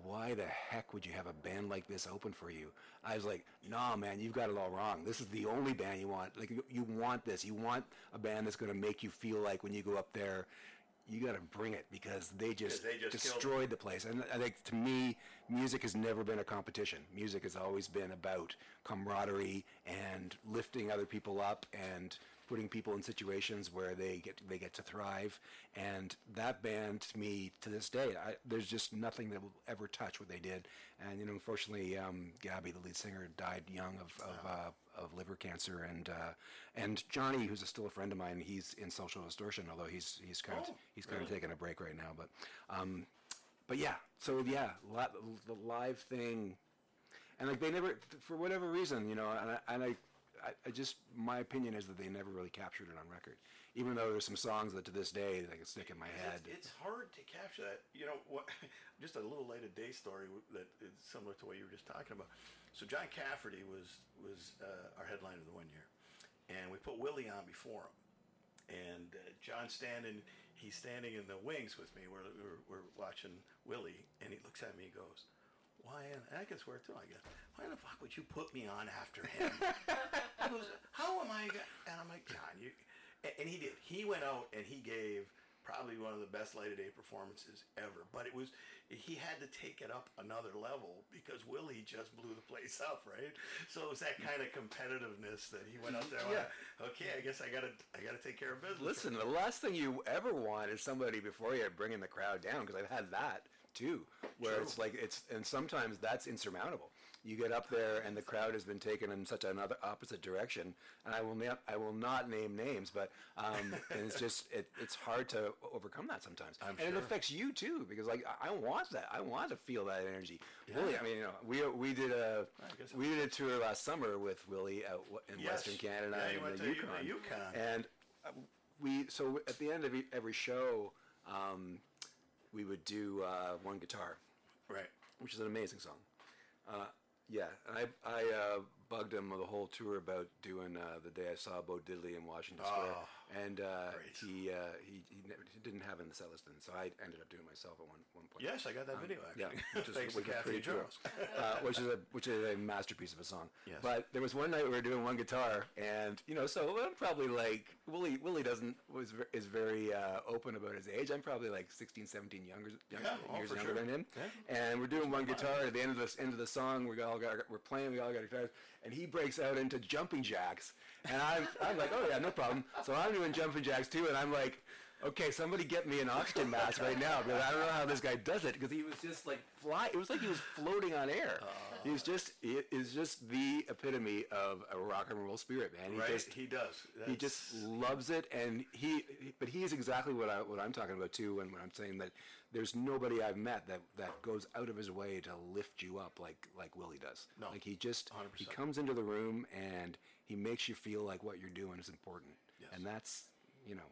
why the heck would you have a band like this open for you? I was like, nah, man, you've got it all wrong. This is the only band you want. Like, you- you want this. You want a band that's going to make you feel like when you go up there, you got to bring it because they just, they just destroyed the place. And I think to me, music has never been a competition. Music has always been about camaraderie and lifting other people up and putting people in situations where they get they get to thrive. And that band, to me, to this day, I, there's just nothing that will ever touch what they did. And you know, unfortunately, um, Gabby, the lead singer, died young of of, uh, of liver cancer. And uh, and Johnny, who's a, still a friend of mine, he's in Social Distortion, although he's he's kind Oh, of he's kind of really? taking a break right now. But um, but yeah, so yeah, li- the live thing, and like they never, for whatever reason, you know, and I, and I, I, I just my opinion is that they never really captured it on record, even though there's some songs that to this day they can stick in my head. It's, it's hard to capture that. You know what? Just a little later day story that is similar to what you were just talking about. So John Cafferty was was uh, our headliner the one year, and we put Willie on before him. And uh, John standing, he's standing in the wings with me. We're, we're, we're watching Willie, and he looks at me and goes, why, and I can swear too, I guess, why the fuck would you put me on after him? how am I? go-" And I'm like, John, you, and, he did. He went out and he gave probably one of the best light of day performances ever. But it was, he had to take it up another level because Willie just blew the place up, right? So it was that kind of competitiveness that he went out there. Yeah. Okay, I guess I gotta, I gotta take care of business. Listen, the last thing you ever want is somebody before you bringing the crowd down because I've had that too, where True. it's like it's and sometimes that's insurmountable. You get up there and the crowd has been taken in such another opposite direction, and I will not I will not name names, but um, and it's just it, it's hard to overcome that sometimes, I'm and sure. it affects you too because like I, I want that I want to feel that energy. Willie, I mean you know we we did a we did a tour last summer with Willie out in Yes. Western Canada Yeah, and the Yukon. Yukon. And uh, we so at the end of every show, um, we would do uh, one guitar, right. which is an amazing song. Uh, yeah, I I uh, bugged him of the whole tour about doing uh, the day I saw Bo Diddley in Washington Square, Oh, and uh, he, uh, he he never, he didn't have in the set list, and so I ended up doing it myself at one one point. Yes, I got that video actually. Um, Yeah, which is, Thanks which to Kathy pretty cool. Uh, which is a which is a masterpiece of a song. Yes. But there was one night we were doing one guitar, and you know, so I'm probably like Willie. Willie doesn't was is very uh, open about his age. I'm probably like 16, 17 younger, young- Yeah, oh, years for younger sure. than him. Yeah. And we're doing one guitar at the end of this end of the song. We all got we're playing. We all got guitars, and he breaks out into jumping jacks, and I'm I'm like, oh yeah, no problem. So I'm doing jumping jacks too, and I'm like. Okay, somebody get me an oxygen mask right now because I don't know how this guy does it because he was just like fly. It was like he was floating on air. Oh. he was just he is just the epitome of a rock and roll spirit, man. He right, just he does. he just loves it, and he, he- but he is exactly what I what I'm talking about too. When, when I'm saying that there's nobody I've met that that goes out of his way to lift you up like like Willie does. No, like he just he 100%. comes into the room and he makes you feel like what you're doing is important, Yes. and that's you know.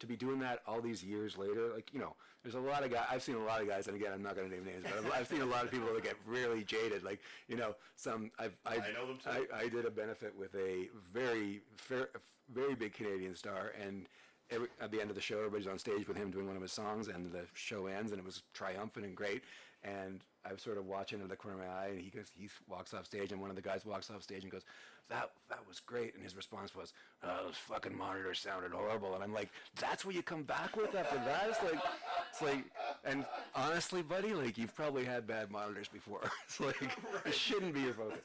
To be doing that all these years later, like you know, there's a lot of guys. I've seen a lot of guys, and again, I'm not going to name names, but I've, I've seen a lot of people that get really jaded. Like you know, some I've, I've I know them too. I, I did a benefit with a very fair, very big Canadian star, and every, at the end of the show, everybody's on stage with him doing one of his songs, and the show ends, and it was triumphant and great. And I was sort of watching in the corner of my eye, and he goes, he walks off stage, and one of the guys walks off stage and goes, "That that was great." And his response was, "Oh, those fucking monitors sounded horrible." And I'm like, "That's what you come back with after that?" It's like, it's like, and honestly, buddy, like you've probably had bad monitors before. it's like it shouldn't be your focus.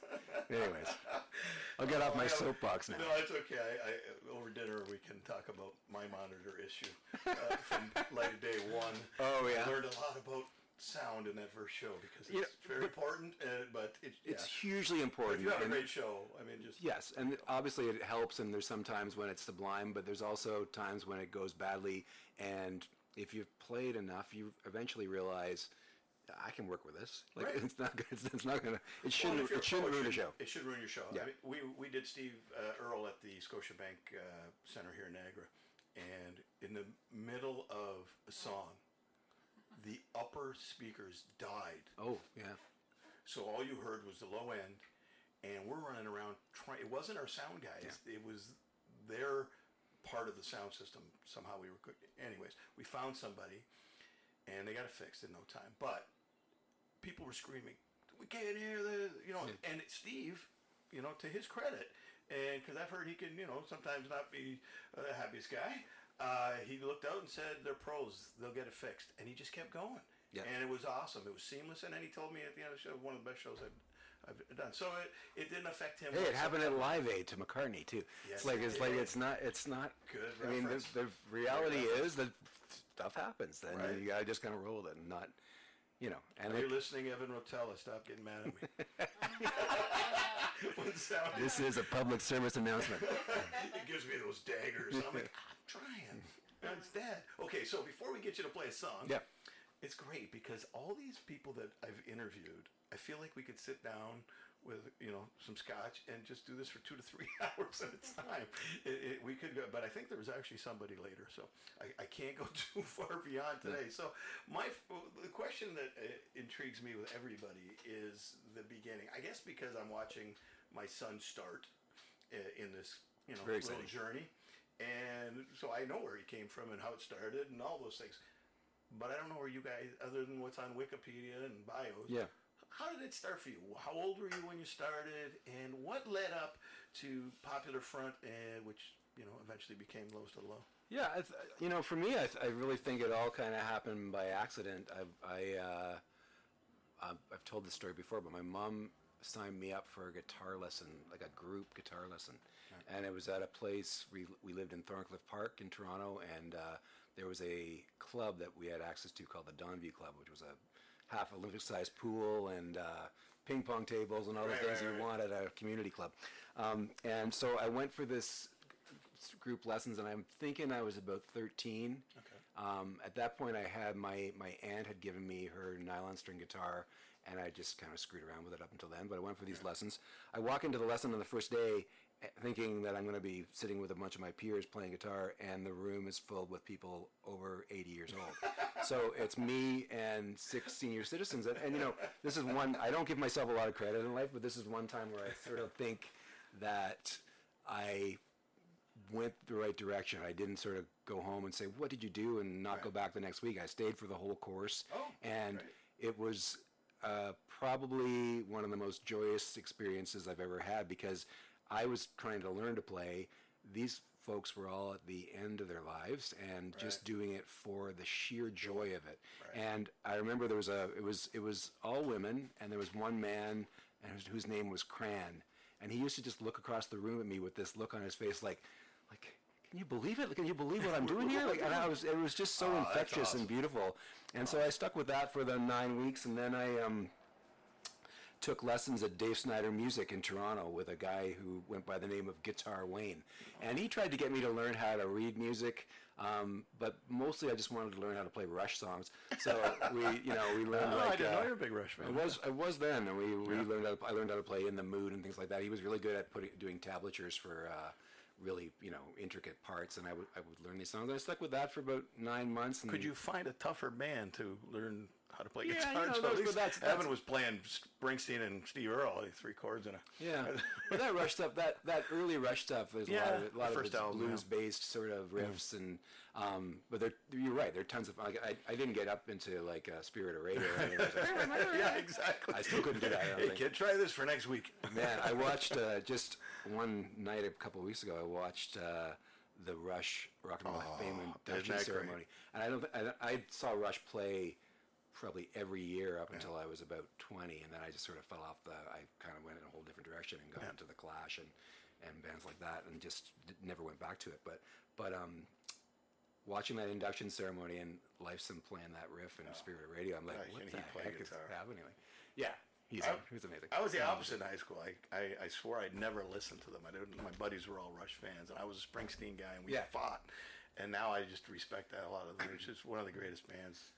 Anyways, I'll get off my Yeah, soapbox now. No, it's okay. I, I, over dinner, we can talk about my monitor issue uh, from Light of Day One. Oh, yeah. I learned a lot about sound in that first show because it's You know, very important. Uh, but it, It's yeah. hugely If important. you have a great show, I mean, just Yes, and obviously it helps, and there's sometimes when it's sublime, but there's also times when it goes badly. And if you've played enough, you eventually realize I can work with this. Like Right. it's not, gonna- it's, it's not gonna, it shouldn't, if you're it shouldn't pro, ruin a show. It should ruin your show. Yeah. I mean, we we did Steve uh, Earle at the Scotiabank uh, Center here in Niagara, and in the middle of a song, the upper speakers died. Oh yeah, So all you heard was the low end, and we're running around trying. It wasn't our sound guys. It was their part of the sound system. Somehow we were. cook- Anyways, we found somebody, and they got it fixed in no time. But people were screaming, "We can't hear the," you know. And Steve, you know, to his credit, and because I've heard he can, you know, sometimes not be uh, the happiest guy. Uh, he looked out and said, "They're pros. They'll get it fixed." And he just kept going. Yeah. And it was awesome. It was seamless. And then he told me at the end of the show, one of the best shows I've, I've done. So it, it didn't affect him. Hey, it happened at. Live Aid to McCartney too. Yes, it's like it it's like it's not it's not Good I mean, the, the reality is that stuff happens. Then Right. you gotta just kind of roll with it and not, you know. And If you're listening, Evan Rotella, stop getting mad at me. This is a public service announcement. it gives me those daggers. I'm like, I'm trying. Dead. Okay, so before we get you to play a song, Yeah. it's great because all these people that I've interviewed, I feel like we could sit down with you know some scotch and just do this for two to three hours at a time. It, it, we could go, but I think there was actually somebody later, so I, I can't go too far beyond today. So my the question that uh, intrigues me with everybody is the beginning. I guess because I'm watching my son start uh, in this you know little journey, and so I know where he came from and how it started and all those things. But I don't know where you guys, other than what's on Wikipedia and bios. Yeah. How did it start for you? How old were you when you started, and what led up to Popular Front, and which you know eventually became Lowest of the Low? Yeah, th- you know, for me, I, th- I really think it all kind of happened by accident. I, I, uh, I've I've told this story before, but my mom signed me up for a guitar lesson, like a group guitar lesson, and it was at a place we we lived in Thorncliffe Park in Toronto, and uh, there was a club that we had access to called the Donview Club, which was a half Olympic-sized pool and uh, ping pong tables and all the Right, things right, you want at a community club. Um, and so I went for this group lessons, and I'm thinking I was about 13. Okay. Um, at that point, I had my my aunt had given me her nylon string guitar, and I just kind of screwed around with it up until then. But I went for these lessons. I walk into the lesson on the first day, eh, thinking that I'm going to be sitting with a bunch of my peers playing guitar, and the room is filled with people over 80 years old. so it's me and six senior citizens, and, and you know, this is one. I don't give myself a lot of credit in life, but this is one time where I sort of think that I went the right direction. I didn't sort of go home and say, "What did you do?" and not go back the next week. I stayed for the whole course, Oh, and great. it was uh, probably one of the most joyous experiences I've ever had because I was trying to learn to play. These folks were all at the end of their lives and just doing it for the sheer joy of it. Right. And I remember there was a it was it was all women and there was one man and whose, whose name was Cran and he used to just look across the room at me with this look on his face like like can you believe it? Can you believe what I'm doing here? Like, and I was, it was just so Oh, infectious awesome. and beautiful. And so I stuck with that for the nine weeks, and then I um, took lessons at Dave Snider Music in Toronto with a guy who went by the name of Guitar Wayne. And he tried to get me to learn how to read music, um, but mostly I just wanted to learn how to play Rush songs. So we, you know, we learned Oh, like I didn't know uh, you're a big Rush fan. I was I was then, and we, we learned how to, I learned how to play in the mood and things like that. He was really good at putting doing tablatures for uh, really you know intricate parts, and I would I would learn these songs. I stuck with that for about nine months. And Could you find a tougher band to learn how to play Yeah, guitar? you know, So those- at least but that's- that's- Evan was playing Springsteen and Steve Earle, three chords in a. Yeah, but that Rush stuff, that that early Rush stuff, is a lot of a lot of it's album, blues-based sort of riffs, and um, but you're right. There are tons of. Like, I, I didn't get up into like uh, Spirit of Radio. or anything. I was like, yeah, exactly. I still couldn't do that. Hey kid, try this for next week. Man, I watched uh, just one night a couple of weeks ago. I watched uh, the Rush Rock and Roll of Fame induction that great? ceremony, and I don't. I, I saw Rush play probably every year up until I was about twenty, and then I just sort of fell off the. I kind of went in a whole different direction and got into the Clash and and bands like that, and just never went back to it. But but um. Watching that induction ceremony and Lifeson playing that riff in Spirit of Radio, I'm like, Yeah, what the heck is guitar? happening? Yeah, he's, I- he's amazing. I was the opposite in high school. I, I, I swore I'd never listen to them. I didn't. My buddies were all Rush fans, and I was a Springsteen guy, and we Yeah. fought. And now I just respect that a lot of them. It's just one of the greatest bands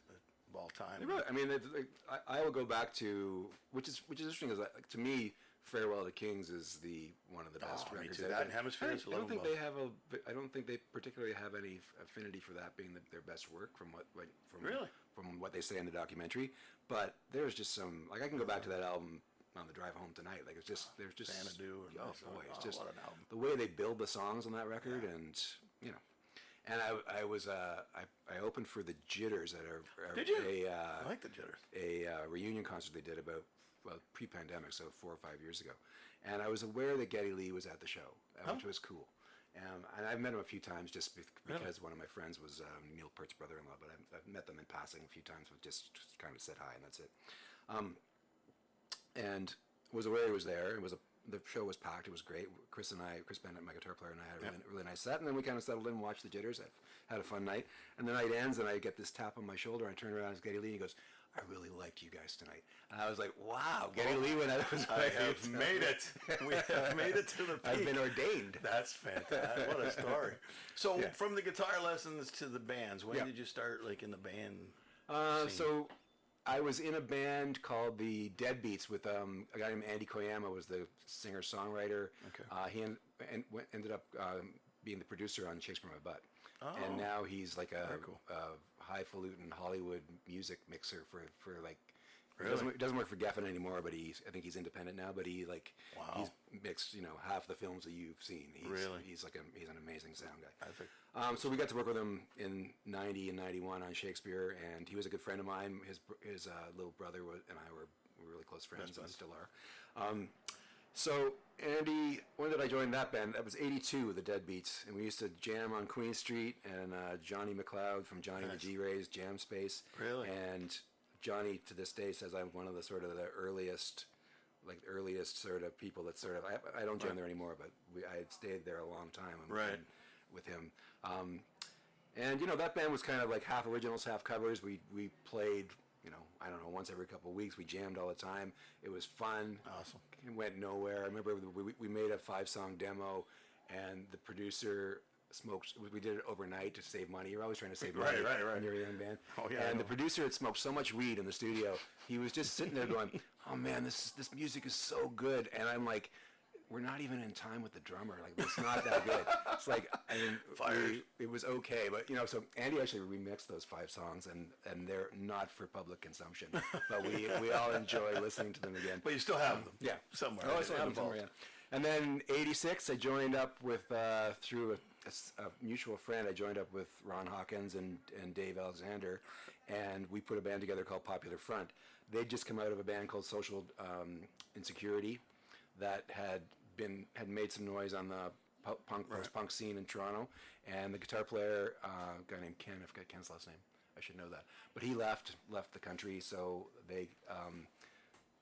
of all time. Really, I mean, like, I, I will go back to which is which is interesting is that, like, to me, "Farewell to Kings" is the one of the best Oh, me records. too. That I- and Hemispheres, I, don't- I don't think they have a. I don't think they particularly have any affinity for that being the, their best work from what like, from Really? from what they say in the documentary. But there's just some like I can go back to that album on the drive home tonight. Like it's just there's just Xanadu and oh boy, it's oh, just what an album. the way they build the songs on that record, and you know. And I, I was uh, I, I opened for the Jitters at a, a Did you? a, uh, I like the jitters. a uh, reunion concert they did about well pre-pandemic, so four or five years ago, and I was aware that Geddy Lee was at the show, uh, which Oh. was cool. Um, and I've met him a few times just be- because one of my friends was um, Neil Peart's brother-in-law, but I've, I've met them in passing a few times, with just, just kind of said hi and that's it. Um, and was aware he was there. It was a the show was packed. It was great. Chris and I, Chris Bennett, my guitar player, and I had a really, really nice set. And then we kind of settled in, and watched the Jitters. I had a fun night. And the night ends, and I get this tap on my shoulder. I turn around, it's Geddy Lee, and he goes, "I really liked you guys tonight." And I was like, "Wow, Geddy Lee went out I have made it. We have made it to the peak. I've been ordained." That's fantastic. What a story. So Yeah. from the guitar lessons to the bands, when Yeah. did you start like in the band? Uh, so I was in a band called the Deadbeats with um, a guy named Andy Koyama was the singer songwriter. Okay. Uh, he en- en- went, ended up um, being the producer on Shakespeare in My Butt. Oh. And now he's like a, cool. a highfalutin Hollywood music mixer for, for like. He Really? doesn't, doesn't work for Geffen anymore, but he's I think he's independent now. But he like Wow. he's mixed you know half the films that you've seen. He's, Really? he's like a, he's an amazing sound guy. I think. Um, so we got to work with him in '90 and '91 on Shakespeare, and he was a good friend of mine. His his uh, little brother wa- and I were, were really close friends, and still are. Um, so Andy, when did I join that band? That was '82, the Deadbeats, and we used to jam on Queen Street. And uh, Johnny McLeod from Johnny Nice. the G Rays Jam Space. Really? And Johnny to this day says I'm one of the sort of the earliest. Like earliest sort of people that sort of I, I don't jam Right. there anymore, but we, I had stayed there a long time. and- Right. and with him. Um, and you know that band was kind of like half originals, half covers. We we played, you know, I don't know, once every couple of weeks. We jammed all the time. It was fun. Awesome. It went nowhere. I remember we, we made a five song demo, and the producer smoked. We did it overnight to save money. You're always trying to save money right, right. when you're a young band. Oh, yeah, And the producer had smoked so much weed in the studio. He was just sitting there going, "Oh man, this this music is so good," and I'm like. We're not even in time with the drummer. Like it's not that good. It's like I mean, Fired. we- it was okay, but you know, so Andy actually remixed those five songs, and and they're not for public consumption, but we we all enjoy listening to them again. But you still have them. Yeah, Somewhere. Oh, I still have them somewhere. Yeah. And then '86, I joined up with uh, through a, a a mutual friend. I joined up with Ron Hawkins and and Dave Alexander, and we put a band together called Popular Front. They'd just come out of a band called Social um, Insecurity, that had been had made some noise on the punk post punk scene in Toronto, and the guitar player, uh, a guy named Ken, I forgot Ken's last name. I should know that, but he left left the country, so they. Um,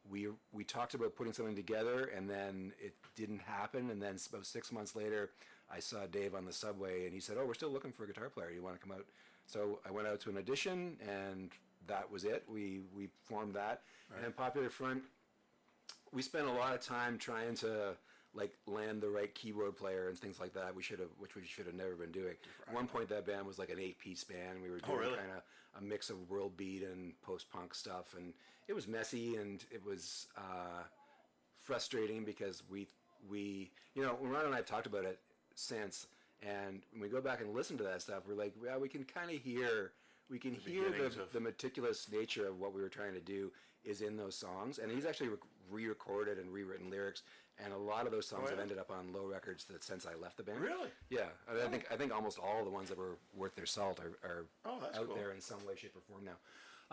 we we talked about putting something together and then it didn't happen and then about six months later i saw dave on the subway and he said oh we're still looking for a guitar player you want to come out so i went out to an audition and that was it we we formed that and popular front we spent a lot of time trying to like land the right keyboard player and things like that. We should have, which we should have never been doing. At one point, that band was like an eight-piece band. We were doing really? kind of a mix of world beat and post-punk stuff, and it was messy and it was uh, frustrating because we we you know Ron and I have talked about it since, and when we go back and listen to that stuff, we're like, well, we can kind of hear. We can hear the, of- the meticulous nature of what we were trying to do is in those songs, and he's actually re- re-recorded and rewritten lyrics, and a lot of those songs Oh, have ended up on low records that since I left the band. Really? Yeah, I, mean, I think I think almost all the ones that were worth their salt are, are Oh, out cool. there in some way, shape, or form now.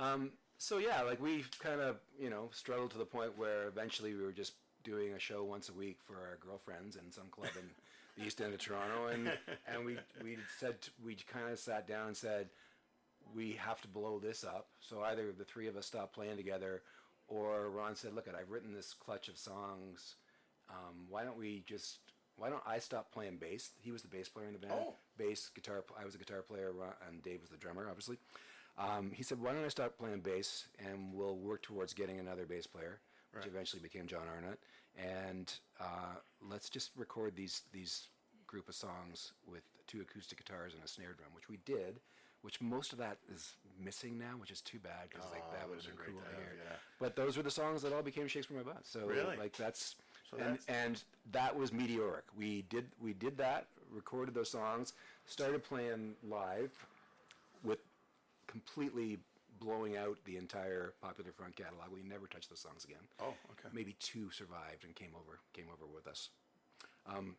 Um, so yeah, like we kind of you know struggled to the point where eventually we were just doing a show once a week for our girlfriends in some club in the east end of Toronto, and and we we said we kind of sat down and said we have to blow this up. So either the three of us stop playing together, or Ron said, "Look, I've written this clutch of songs. Um, why don't we just? Why don't I stop playing bass? He was the bass player in the band. Oh. Bass, guitar. I was a guitar player, and Dave was the drummer, obviously. Um, he said, "Why don't I stop playing bass, and we'll work towards getting another bass player." Which Right. eventually became John Arnott, and uh, let's just record these these group of songs with two acoustic guitars and a snare drum, which we did. Which most of that is missing now, which is too bad because like Oh, that would those have been great cool to hear. yeah. But those were the songs that all became Shakespeare in My Butt. So Really? like that's So and that's- and that was meteoric. We did we did that, recorded those songs, started playing live with completely blowing out the entire Popular Front catalog. We never touched those songs again. Oh, okay. Maybe two survived and came over came over with us. Um,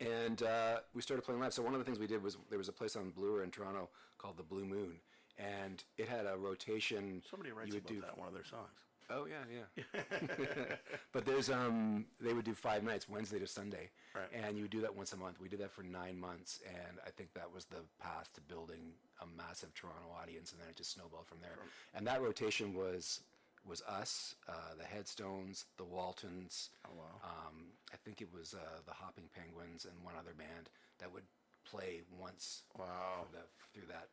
and uh, we started playing live. So one of the things we did was there was a place on Bloor in Toronto called the Blue Moon, and it had a rotation. Somebody writes you would about do. that one of their songs. Oh yeah, yeah. but there's um, they would do five nights, Wednesday to Sunday, Right. and you would do that once a month. We did that for nine months, and I think that was the path to building a massive Toronto audience, and then it just snowballed from there. And that rotation was was us, uh, the Headstones, the Waltons. Oh, wow. Um, I think it was uh, the Hopping Penguins and one other band that would play once. Wow. for the- through that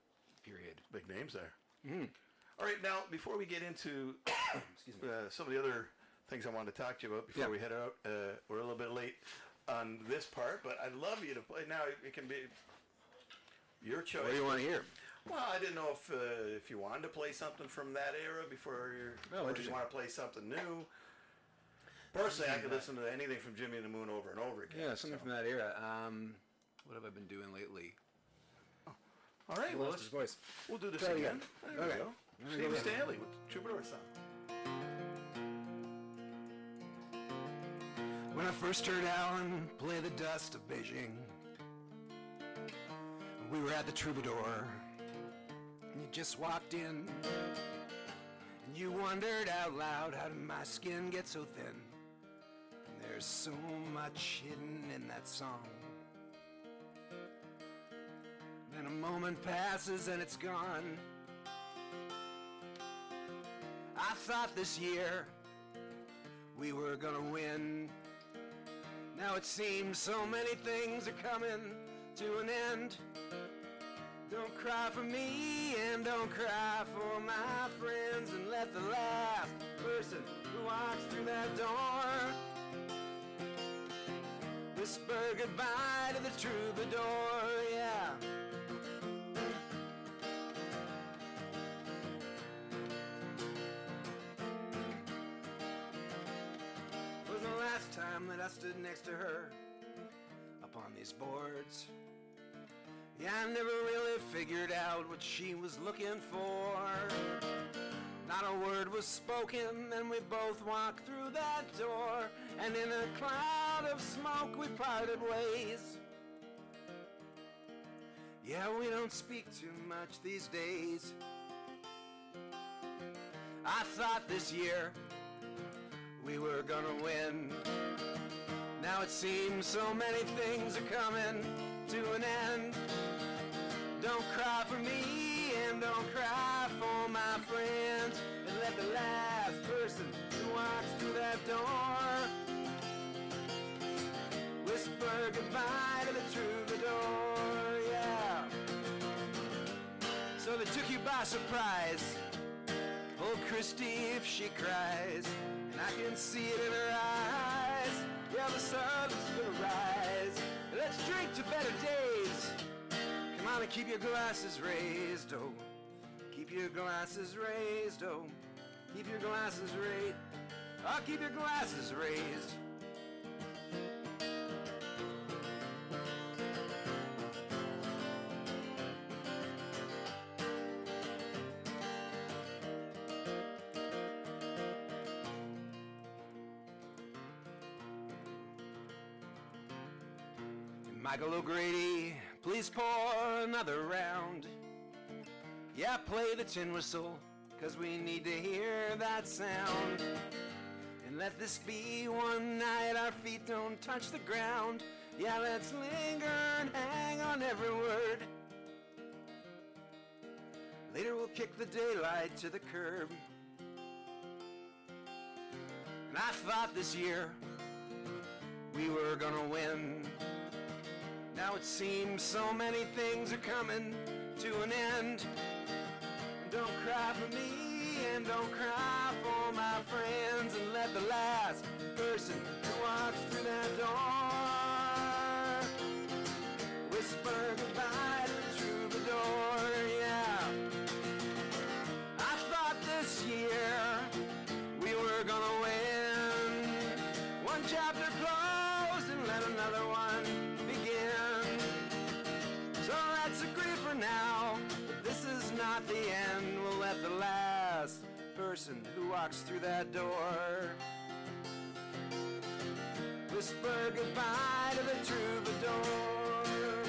period. Big names there. Mm-hmm. All right, now before we get into uh, some of the other things I wanted to talk to you about before Yeah. we head out, uh, we're a little bit late on this part, but I'd love you to play. Now it can be your choice. What do you want to hear? Well, I didn't know if uh, if you wanted to play something from that era before you're, Oh, or you want to play something new. Personally, I could listen to anything from Jimmy and the Moon over and over again. Yeah, something so. from that era. Um, what have I been doing lately? All right, well, let's, voice. we'll do this Try again. again. There we go. Steve go with it. Stanley with Troubadour song. When I first heard Alan play the dust of Beijing, we were at the Troubadour, and you just walked in, and you wondered out loud, how did my skin get so thin? And there's so much hidden in that song. Then a moment passes and it's gone. I thought this year we were gonna win. Now it seems so many things are coming to an end. Don't cry for me and don't cry for my friends and let the last person who walks through that door whisper goodbye to the troubadour, time that I stood next to her upon these boards. Yeah, I never really figured out what she was looking for. Not a word was spoken, and we both walked through that door. And in a cloud of smoke, we parted ways. Yeah, we don't speak too much these days. I thought this year we were gonna win. Now it seems so many things are coming to an end. Don't cry for me and don't cry for my friends. And let the last person who walks through that door whisper goodbye to the troubadour, yeah. So they took you by surprise. Oh, Christy, if she cries, and I can see it in her eyes. Yeah, the sun's gonna rise. Let's drink to better days. Come on and keep your glasses raised, oh. Keep your glasses raised, oh. Keep your glasses raised. I'll keep your glasses raised. Michael O'Grady, please pour another round. Yeah, play the tin whistle, cause we need to hear that sound. And let this be one night our feet don't touch the ground. Yeah, let's linger and hang on every word. Later we'll kick the daylight to the curb. And I thought this year we were gonna win. Now it seems so many things are coming to an end. Don't cry for me and don't cry for my friends and let the last person person who walks through that door. Whisper goodbye to the troubadour.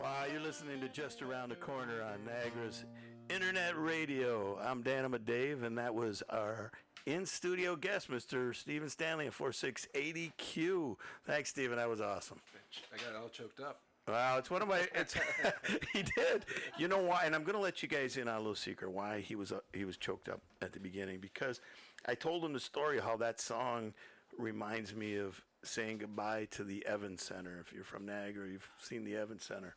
Wow, you're listening to Just Around the Corner on Niagara's Internet Radio. I'm Danima Dave, and that was our in studio guest, Mr. Stephen Stanley of 4680Q. Thanks, Stephen. That was awesome. I got all choked up. Wow, it's one of my. It's he did. You know why? And I'm going to let you guys in on a little secret why he was uh, he was choked up at the beginning because I told him the story how that song reminds me of saying goodbye to the Evans Center. If you're from Niagara, you've seen the Evans Center.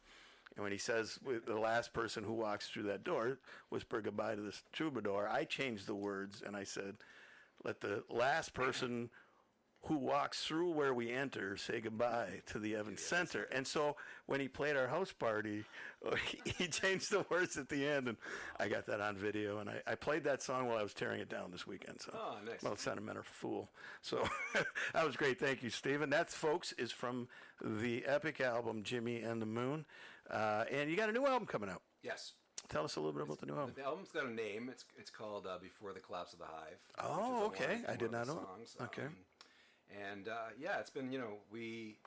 And when he says the last person who walks through that door, whisper goodbye to this troubadour, I changed the words and I said, let the last person who walks through where we enter say goodbye to the Evans Center. And so when he played our house party, he changed the words at the end, and I got that on video. And I, I played that song while I was tearing it down this weekend. So, oh, nice. Well, sentimental fool. So that was great. Thank you, Stephen. That, folks, is from the epic album Jimmy and the Moon, uh, and you got a new album coming out. Yes. Tell us a little bit about the new album. The album's got a name. It's it's called uh, Before the Collapse of the Hive. Oh, okay. I did not know. Songs. Okay. Um, and uh, yeah, it's been you know we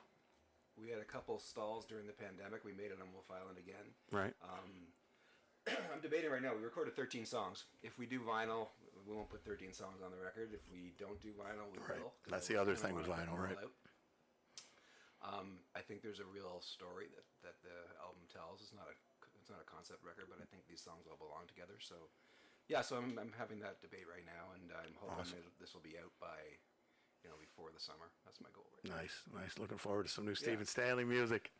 we had a couple stalls during the pandemic. We made it on Wolfe Island again. Right. Um, I'm debating right now. We recorded 13 songs. If we do vinyl, we won't put 13 songs on the record. If we don't do vinyl, we right. will. That's the other thing with vinyl, right? Um, I think there's a real story that, that the album tells. It's not a it's not a concept record, but I think these songs all belong together. So, yeah. So I'm, I'm having that debate right now, and I'm hoping awesome. that this will be out by you know, before the summer. That's my goal right Nice, nice. Looking forward to some new Stephen Stanley music.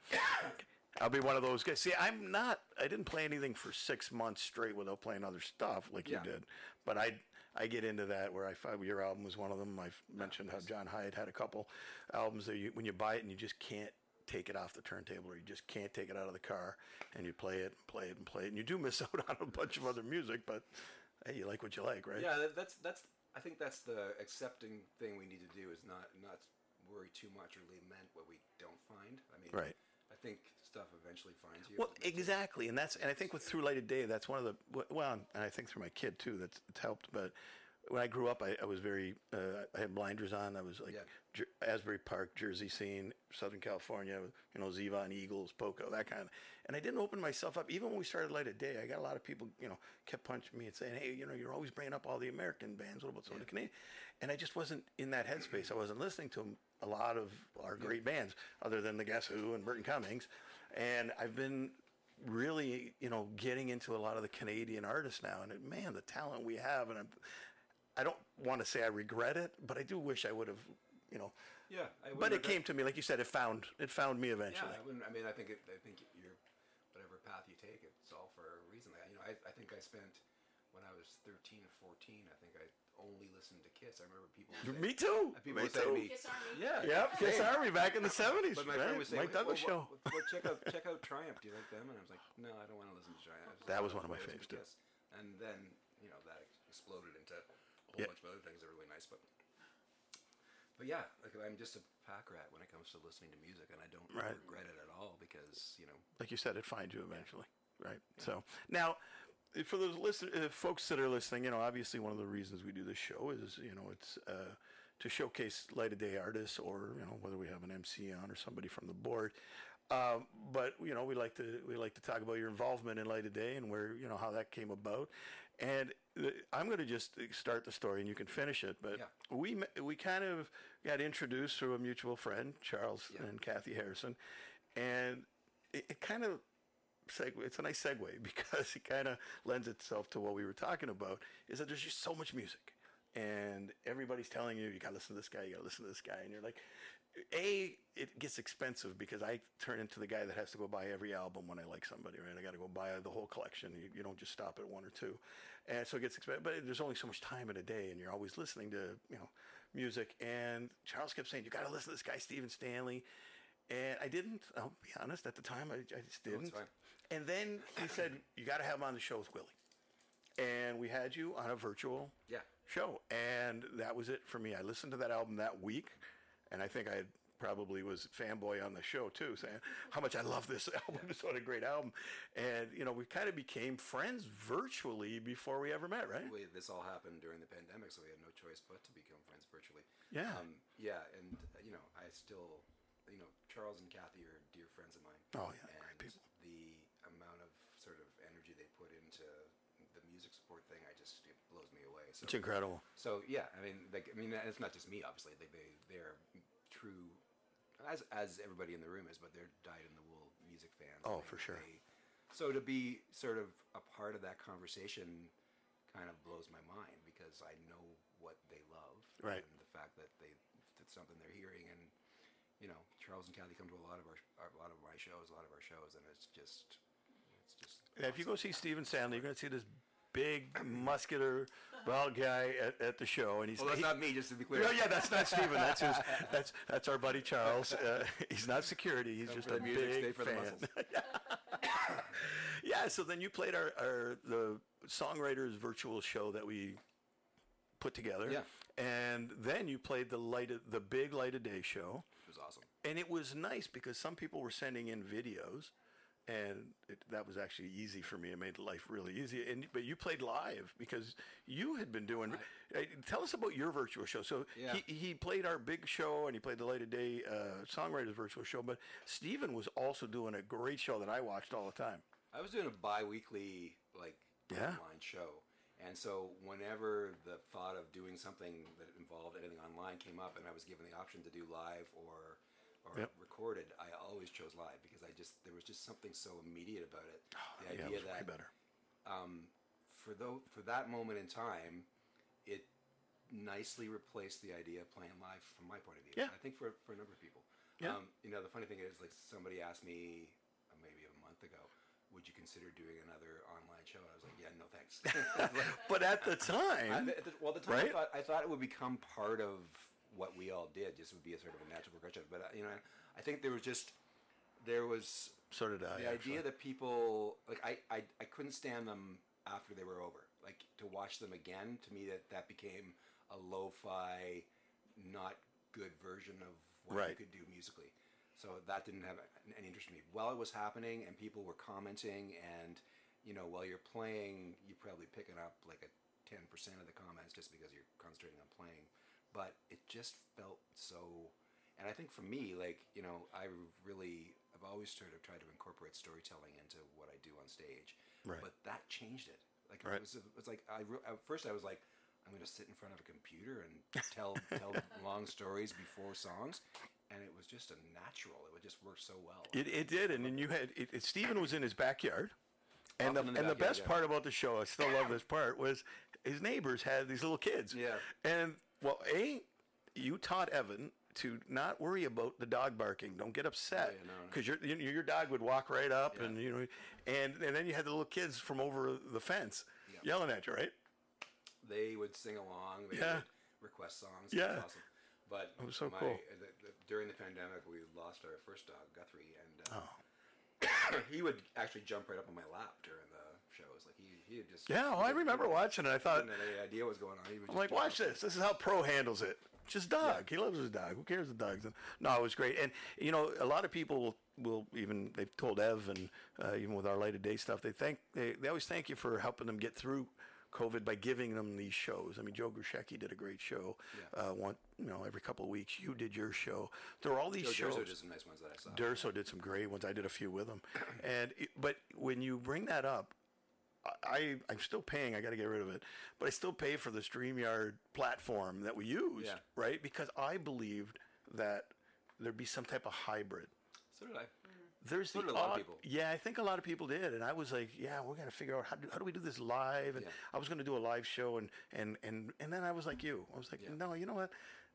I'll be one of those guys. See, I'm not. I didn't play anything for six months straight without playing other stuff like Yeah. you did. But I, I get into that where I find your album was one of them. I've mentioned how John Hiatt had a couple albums that you, when you buy it and you just can't take it off the turntable or you just can't take it out of the car and you play it and play it and play it and you do miss out on a bunch of other music, but hey, you like what you like, right? Yeah, that's that's. I think that's the accepting thing we need to do is not not worry too much or lament what we don't find. I mean, Right. I think stuff eventually finds you. Well, exactly, and that's and I think with Through Light of Day, that's one of the well, and I think through my kid too, that's it's helped. But when I grew up, I, I was very uh, I had blinders on. I was like Yeah. Asbury Park, Jersey scene, Southern California, you know, Ziva and Eagles, Poco, that kind of. And I didn't open myself up. Even when we started Light of Day, I got a lot of people, you know, kept punching me and saying, "Hey, you know, you're always bringing up all the American bands. What about some of the Canadian?" And I just wasn't in that headspace. I wasn't listening to a lot of our great bands, other than the Guess Who and Burton Cummings. And I've been really, you know, getting into a lot of the Canadian artists now. And man, the talent we have, and I'm, I don't want to say I regret it, but I do wish I would have, you know. Yeah, I But it came to me, like you said, it found it found me eventually. Yeah, I, wouldn't, I mean, I think it, I think you're whatever path you take, it's all for a reason. I, you know, I, I think I spent when I was 13 or 14. I think I only listened to Kiss. I remember people. would say- me too. Uh, people Me would say to too. me, Kiss Army. Yeah, Yep, Kiss same. Army back in the seventies. But my right? friend was saying, Mike Douglas well, show. well, well, check out check out Triumph. Do you like them? And I was like, no, I don't want to listen to Triumph. I just That was one of my listen to faves, too. Kiss. And then you know that exploded into a whole Yeah. bunch of other things that are really nice. But but yeah, like I'm just a pack rat when it comes to listening to music, and I don't Right. regret it at all because you know like you said, it finds you eventually, right? So now, for those listen, uh, folks that are listening, you know, obviously one of the reasons we do this show is, you know, it's uh, to showcase light of day artists, or you know, whether we have an MC on or somebody from the board. Um, but you know, we like to we like to talk about your involvement in light of day and where you know how that came about. And I'm going to just start the story, and you can finish it. But Yeah. we we kind of got introduced through a mutual friend, Charles Yeah. and Kathy Harrison, and it, it kind of segue. It's a nice segue because it kind of lends itself to what we were talking about. Is that there's just so much music, and everybody's telling you you got to listen to this guy, you got to listen to this guy, and you're like, a it gets expensive because I turn into the guy that has to go buy every album when I like somebody, right? I got to go buy the whole collection. You, you don't just stop at one or two, and so it gets expensive. But there's only so much time in a day, and you're always listening to you know music. And Charles kept saying you got to listen to this guy Stephen Stanley. And I didn't. I'll be honest. At the time, I, I just didn't. fine. And then he said, "You got to have him on the show with Willie." And we had you on a virtual Yeah. show, and that was it for me. I listened to that album that week, and I think I probably was fanboy on the show too, saying how much I love this album. It's what a great album. And you know, we kind of became friends virtually before we ever met, right? we, this all happened during the pandemic, so we had no choice but to become friends virtually. Yeah. Um, yeah, and you know, I still, you know, Charles and Kathy are dear friends of mine. Oh, yeah, great and people. The amount of sort of energy they put into the music support thing, I just it blows me away. So It's incredible. so yeah, I mean, like, I mean, it's not just me. Obviously, they they they're true, as as everybody in the room is, but they're dyed in the wool music fans. Oh, for sure. they- so to be sort of a part of that conversation, kind of blows my mind because I know what they love, Right. And the fact that they it's something they're hearing, and you know, Charles and Kathy come to a lot of our, our a lot of my shows, a lot of our shows, and it's just it's just Yeah, if you go see Stephen Stanley, you're going to see this big, muscular, bald guy at, at the show, and he's Well, that's he- not me, just to be clear. No, yeah, that's not Stephen. That's his, that's that's our buddy Charles. Uh, he's not security. He's just a music, stay big for fan. yeah. So then you played our, our the songwriters virtual show that we put together. Yeah. And then you played the light of, the big light of day show, It was awesome. and it was nice because some people were sending in videos. And it, that was actually easy for me. It made life really easy. And but you played live because you had been doing. Uh, tell us about your virtual show. So Yeah. he, he played our big show and he played the Light of Day uh, Songwriters virtual show. But Stephen was also doing a great show that I watched all the time. I was doing a bi-weekly like Yeah. online show, and so whenever the thought of doing something that involved anything online came up, and I was given the option to do live or or Yep. recorded, I always chose live because I just there was just something so immediate about it. the Oh, yeah, it idea was way that better. for though for that moment in time, it nicely replaced the idea of playing live from my point of view. Yeah. I think for, for a number of people. Yeah. Um, you know, the funny thing is, like, somebody asked me uh, maybe a month ago, would you consider doing another online show? And I was like, yeah, no thanks. But at the I, time, at the- well, the time, Right? I, thought, I thought it would become part of what we all did. Just would be a sort of a natural progression. But, uh, you know, I think there was just, there was so did I. the actually. idea that people like I, I I couldn't stand them after they were over. Like to watch them again, to me that that became a lo-fi, not good version of what you could do musically. So that didn't have any interest in me. While it was happening and people were commenting, and you know, while you're playing, you're probably picking up like a ten percent of the comments just because you're concentrating on playing. But it just felt so. And I think for me, like you know, I really, I've always sort of tried to incorporate storytelling into what I do on stage. Right. But that changed it. Like Right. it was, it was like I re- at first I was like, I'm going to sit in front of a computer and tell tell long stories before songs, and it was just a natural. It would just work so well. It, it did, and then you had it, it, Stephen was in his backyard, and the, Often the and the best yeah. part about the show, I still love this part, was his neighbors had these little kids. Yeah. And well, a you taught Evan to not worry about the dog barking. Don't get upset Yeah, no, no. because your your dog would walk right up, Yeah. and you know, and and then you had the little kids from over the fence Yeah. yelling at you, right? they would sing along. They Yeah. would request songs. Yeah. It was awesome. But was so my, cool. The, the, during the pandemic, we lost our first dog, Guthrie, and uh, Oh. he would actually jump right up on my lap during the shows. Like he, he just Yeah, well, I remember watching it. I thought, didn't have any idea what was going on. He would I'm like, watch this. This is how pro handles it. Just dog. He loves his dog. Who cares the dogs? No, it was great. And you know, a lot of people will, will even they've told Ev and uh, even with our light of day stuff, they thank they, they always thank you for helping them get through COVID by giving them these shows. I mean, Joe Grushecky did a great show. Yeah. Uh, one, you know, every couple of weeks. You did your show. There were all these Joe shows. D'Urso did some nice ones that I saw. D'Urso did some great ones. I did a few with him, and it, but when you bring that up, I I'm still paying. I got to get rid of it, but I still pay for the Streamyard platform that we used, Yeah. right? Because I believed that there'd be some type of hybrid. So did I. Mm-hmm. There's So the did a lot of people. Yeah, I think a lot of people did, and I was like, yeah, we're gonna figure out how do, how do we do this live, and Yeah. I was gonna do a live show, and and and and then I was like you, I was like, Yeah. no, you know what?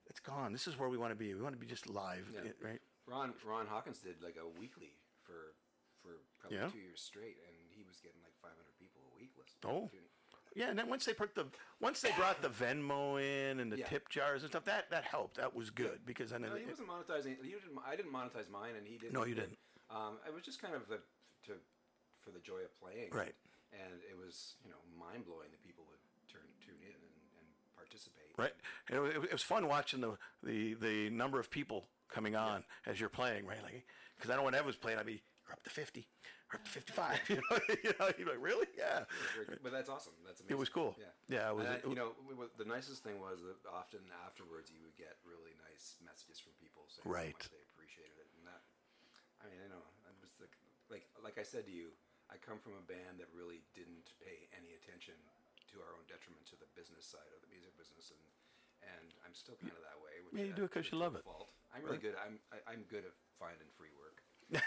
It's gone. This is where we want to be. We want to be just live, right? Ron Ron Hawkins did like a weekly for for probably two years straight, and he was getting like 500 people a week listening. Oh. Yeah, and then once they put the once they brought the Venmo in and the Yeah. tip jars and stuff, that that helped. That was good because then No, it, he wasn't monetizing. He didn't, I didn't monetize mine, and he didn't. No, you didn't. Um, it was just kind of the, to for the joy of playing. Right. And it was you know mind blowing that people would turn tune in and, and participate. right. And it, was, it was fun watching the, the the number of people coming on as you're playing, right? Like, because I know when Ev was playing, I'd be up to fifty, you're up to fifty-five. You know, you know, you're like really, yeah. But that's awesome. That's amazing. It was cool. Yeah. Yeah, it was- it you know, the nicest thing was that often afterwards you would get really nice messages from people saying how Right. much they appreciated it, and that. I mean, I know. I was like, like, like I said to you, I come from a band that really didn't pay any attention to our own detriment to the business side of the music business, and and I'm still kind of that way. Which Yeah, you do it because you love it. Fault. I'm really good. I'm I, I'm good at finding free work.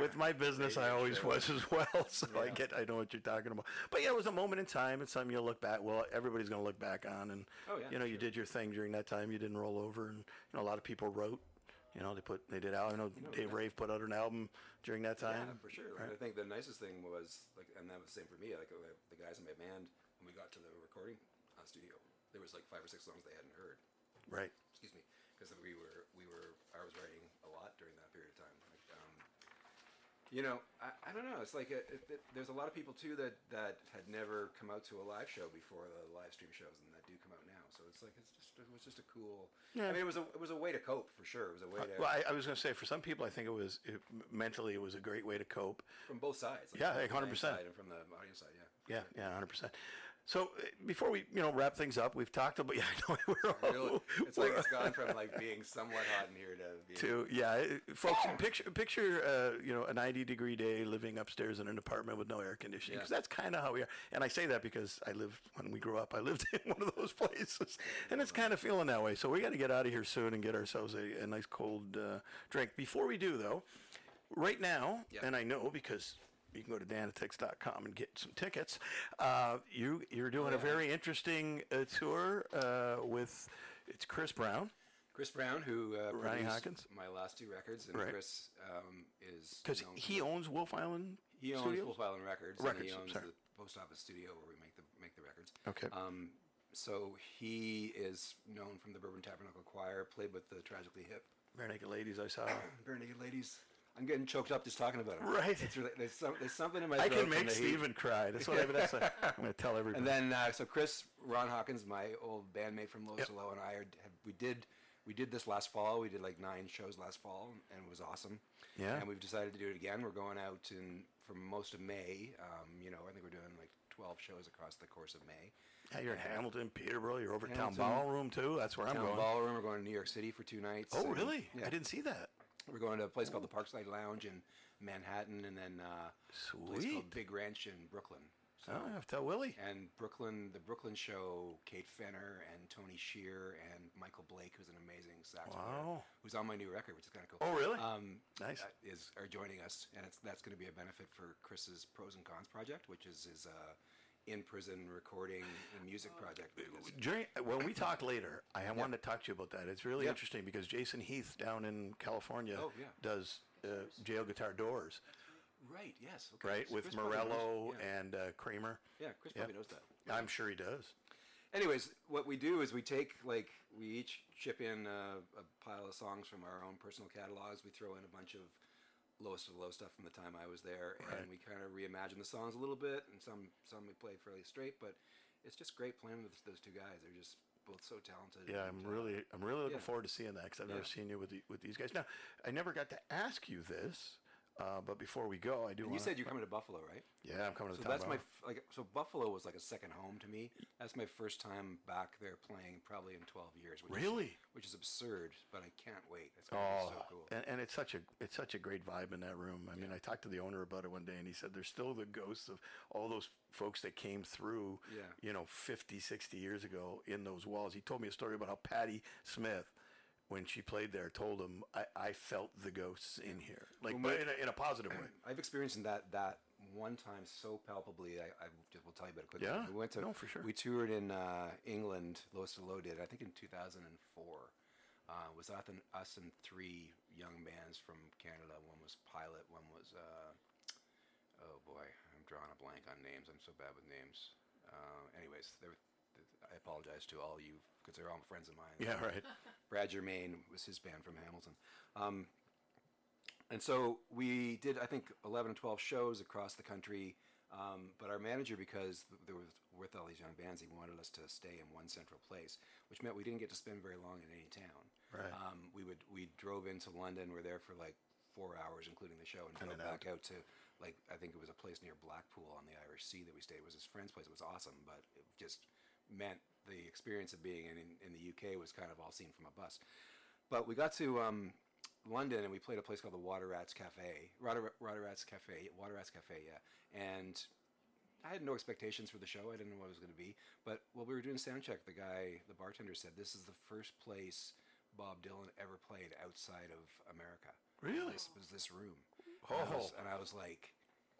With my business, I always was as well, so I get, I know what you're talking about. But yeah, it was a moment in time. It's something you'll look back. Well, everybody's going to look back on, and Oh, yeah, you know, you did your thing during that time. You didn't roll over, and you know, a lot of people wrote. You know, they put, they did. out. I know Dave yeah. Rave put out an album during that time. Yeah, for sure. Right? I think the nicest thing was like, and that was the same for me. Like uh, the guys in my band, when we got to the recording uh, studio, there was like five or six songs they hadn't heard. Right. excuse me, because we were we were I was writing a lot during that period of time. Like, um, you know, I, I don't know. It's like a, it, it, there's a lot of people too that that had never come out to a live show before the live stream shows, and that do come out now. So it's like it's just it was just a cool. Yeah. I mean, it was a it was a way to cope for sure. It was a way to Well, I, I was going to say, for some people, I think it was it, mentally, it was a great way to cope. from both sides. Like Yeah, from like 100%. playing And from the audience side, yeah. Yeah, yeah, hundred percent. So uh, before we, you know, wrap things up, we've talked about. Yeah, I know we're all, it's like it's gone from like being somewhat hot in here to being to yeah, folks. picture picture uh, you know a ninety degree day living upstairs in an apartment with no air conditioning because Yeah. that's kind of how we are. And I say that because I lived when we grew up. I lived in one of those places, and it's kind of feeling that way. So we got to get out of here soon and get ourselves a, a nice cold uh, drink. Before we do though, right now, and I know because. You can go to danatix.com and get some tickets. Uh, you you're doing a very interesting uh, tour uh, with it's Chris Brown Chris Brown, who uh, Ronnie produced Hawkins? my last two records, and Right. Chris um, is because he owns Wolfe Island. He owns Studios? Wolfe Island Records. Records, And he owns sorry. the post office studio where we make the make the records. Okay. Um, so he is known from the Bourbon Tabernacle Choir. Played with the Tragically Hip, Barenaked Ladies, I saw. Barenaked Ladies. I'm getting choked up just talking about him. Right. It's really, there's, some, there's something in my throat. I can make heat. Stephen cry. That's what I, that's what I'm going to tell everybody. And then uh, so Chris Ron Hawkins, my old bandmate from Low Yep. Low, and I are, have, we did we did this last fall. We did like nine shows last fall, and it was awesome. Yeah. And we've decided to do it again. We're going out in for most of May. Um, you know, I think we're doing like 12 shows across the course of May. yeah, you're in Hamilton, Peterborough. You're over at Town Ballroom too. That's where I'm Town going. Ballroom. We're going to New York City for two nights. oh, really? Yeah. I didn't see that. We're going to a place called the Parkside Lounge in Manhattan, and then uh, a place called Big Ranch in Brooklyn. So, Oh, I have to tell Willie. and Brooklyn, the Brooklyn show, Kate Fenner and Tony Scherr and Michael Blake, who's an amazing sax player, Wow. who's on my new record, which is kind of cool. Oh, really? Um, Nice. uh, Is are joining us, and it's that's going to be a benefit for Chris's Pros and Cons project, which is his uh, in prison recording and music project. that he does. During, when we talk later, I wanted to talk to you about that. It's really Yeah. interesting because Jason Heath down in California Oh, yeah. does uh, jail guitar doors, Right. Yes. Okay. right, So with Chris Morello knows- yeah. and uh, Kramer. yeah, Chris Yeah. probably knows that. I'm sure he does. Anyways, what we do is we take like we each chip in a, a pile of songs from our own personal catalogs. We throw in a bunch of lowest of the low stuff from the time I was there, Right. and we kind of reimagine the songs a little bit. And some some we play fairly straight, but it's just great playing with those two guys. They're just both so talented. Yeah, I'm uh, really, I'm really looking yeah. forward to seeing that because I've never seen you with the, with these guys. Now, I never got to ask you this, uh, but before we go, I do. And you wanna- said you're coming to Buffalo, right? yeah, I'm coming to So that's my f- like. So Buffalo was like a second home to me. That's my first time back there playing, probably in 12 years. Which Really? Is, which is absurd, but I can't wait. It's gonna Oh, be so cool. and, and it's such a it's such a great vibe in that room. I mean, I talked to the owner about it one day, and he said there's still the ghosts of all those folks that came through, Yeah. you know, 50, 60 years ago in those walls. He told me a story about how Patti Smith, when she played there, told him, "I, I felt the ghosts in here, like, Well, but in a, in a positive way." I've experienced that that one time so palpably. I, I just will tell you about it quickly. Yeah? we went to No, for sure. We toured in uh, England. Lois Low did. I think in 2004. Uh, was us and, us and three young bands from Canada. One was Pilot. One was. Uh, oh boy, I'm drawing a blank on names. I'm so bad with names. Uh, anyways, there. I apologize to all you because they're all friends of mine. Yeah, right. Brad Germain was his band from Hamilton. Um, and so we did, I think, 11 or 12 shows across the country. Um, but our manager, because there was with all these young bands, he wanted us to stay in one central place, which meant we didn't get to spend very long in any town. Right. Um, we would we drove into London. We're there for like four hours, including the show, and drove then back out to like I think it was a place near Blackpool on the Irish Sea that we stayed. It was his friend's place. It was awesome, but it just meant the experience of being in, in, the UK was kind of all seen from a bus. But we got to um, London and we played a place called the Water Rats Cafe. Water, Water Rats Cafe, Water Rats Cafe, yeah. And I had no expectations for the show. I didn't know what it was going to be. But while we were doing sound check, the guy, the bartender said, this is the first place Bob Dylan ever played outside of America. Really? This was this room. And I was, Oh. and I was like,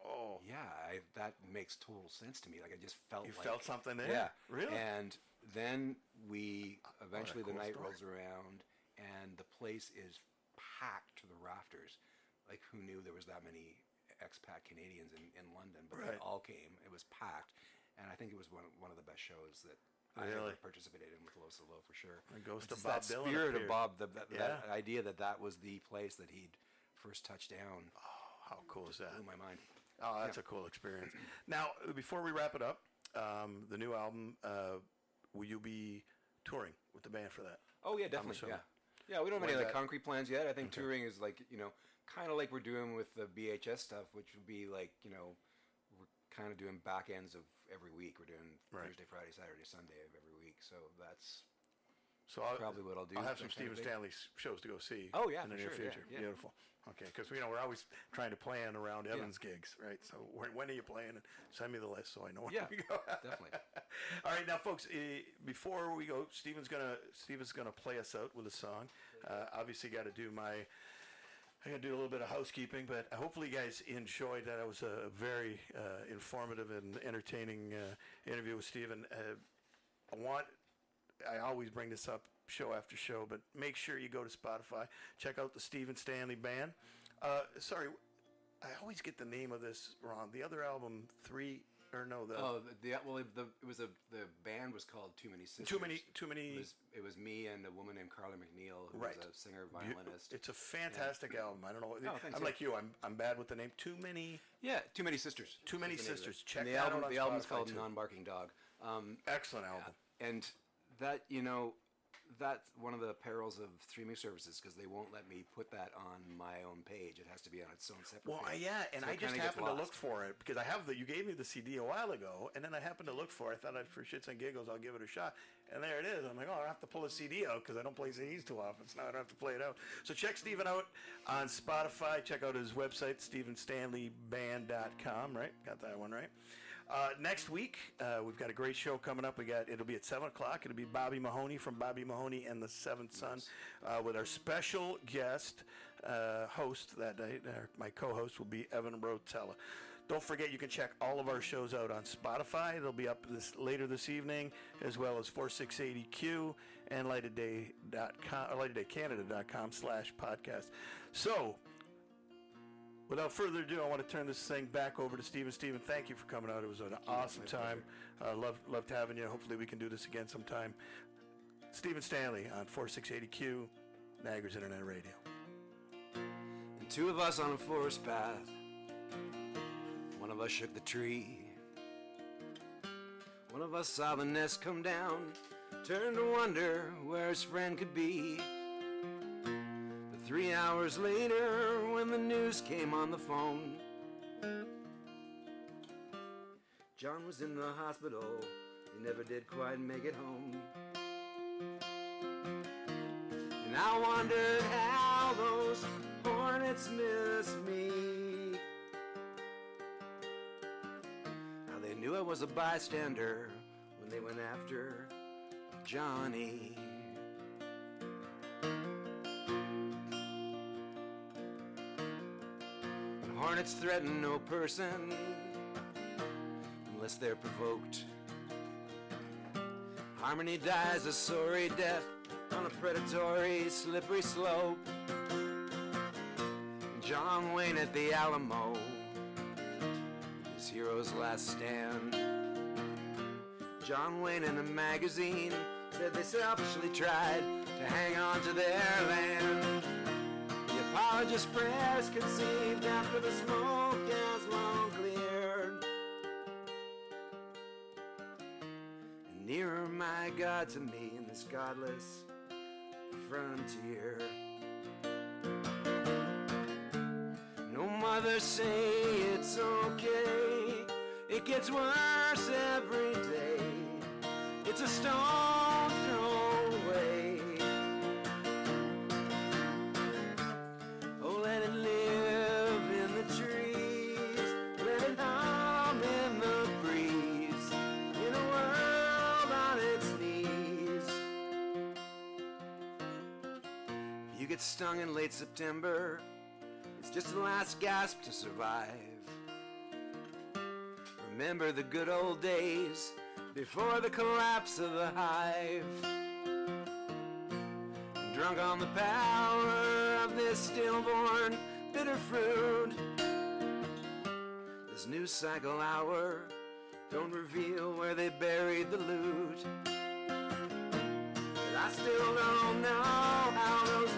Oh, yeah, I, that makes total sense to me. Like I just felt you like, felt something there? yeah, Really? And then we eventually cool the night story. rolls around, and the place is packed to the rafters. Like who knew there was that many expat Canadians in, in London? But they all came. It was packed, and I think it was one one of the best shows that. I Really? ever participated in with Los Low for sure. The ghost of Bob that Dylan spirit appeared. of Bob, the, that, that idea that that was the place that he'd first touched down, Oh, How cool is that? blew my mind. Oh, that's a cool experience. Now, before we wrap it up, um, the new album, uh, will you be touring with the band for that? Oh yeah, definitely. assuming. Yeah, yeah. We don't have When's any like that? concrete plans yet. I think touring is like you know, kind of like we're doing with the BHS stuff, which would be like you know, we're kind of doing back ends of every week. We're doing Right. Thursday, Friday, Saturday, Sunday of every week. So that's So I'll, Probably what I'll do, I'll have some Stephen. Stanley s- shows to go see. Oh, yeah, in the for near sure, yeah, future. yeah. Beautiful. Okay, because you know we're always trying to plan around Evan's gigs, right? So when, when are you playing? And send me the list so I know when yeah, to go. definitely. All right, now, folks. Uh, before we go, Stephen's gonna Stephen's gonna play us out with a song. Uh, obviously, got to do my. I got to do a little bit of housekeeping, but hopefully, you guys enjoyed that. It was a very uh, informative and entertaining uh, interview with Stephen. Uh, I want. I always bring this up show after show, but make sure you go to Spotify, check out the Stephen Stanley Band. Uh, sorry, I always get the name of this wrong. The other album, three or no, the Oh, the, the well, the it was a the band was called Too Many Sisters. too many, too many. It was, it was me and a woman named Carla McNeil, who Right. was a singer violinist. It's a fantastic album. I don't know. Oh, thanks, I'm yeah. like you. I'm I'm bad with the name. Too many. yeah, Too Many Sisters. Too Many is the name of Sisters. Check And the album. the album's Spotify, called too. Non-Barking Dog. Um, Excellent album. and that you know that's one of the perils of streaming services because they won't let me put that on my own page it has to be on its own separate Well, page. yeah, and So I just happened to look for it because I have the. You gave me the CD a while ago, and then I happened to look for it. I thought I'd, for shits and giggles, I'll give it a shot, and there it is. I'm like, oh, I have to pull a CD out because I don't play CDs too often, so now I don't have to play it out. So check Stephen out on Spotify. Check out his website, StephenStanleyBand.com. Right, got that one right. Uh, next week, uh, we've got a great show coming up. We got it'll be at seven o'clock. It'll be Bobby Mahoney from Bobby Mahoney and the Seventh Son, uh, with our special guest uh, host that night. Uh, my co-host will be Evan Rotella. Don't forget, you can check all of our shows out on Spotify. They'll be up this later this evening, as well as 4680Q and lightofday.com, or lightofdaycanada.com slash podcast. So, Without further ado, I want to turn this thing back over to Stephen. Stephen, thank you for coming out. It was an awesome time. Uh, loved, loved having you. Hopefully, we can do this again sometime. Stephen Stanley on 4680Q, Niagara's Internet Radio. and two of us on a forest path one of us shook the tree one of us saw the nest come down turned to wonder where his friend could be but three hours later when the news came on the phone John was in the hospital. He never did quite make it home. And I wondered how those hornets missed me. How they knew I was a bystander when they went after Johnny. Hornets threaten no person unless they're provoked. Harmony dies a sorry death on a predatory, slippery slope. John Wayne at the Alamo, his hero's last stand. John Wayne in a magazine said they selfishly tried to hang on to their land. Apologist prayers conceived after the smoke has long cleared. And nearer, my God, to me in this godless frontier. No mother say it's okay. It gets worse every day. It's a stone stung in late September, it's just the last gasp to survive. Remember the good old days before the collapse of the hive. Drunk on the power of this stillborn bitter fruit. This new cycle hour don't reveal where they buried the loot. But I still don't know how those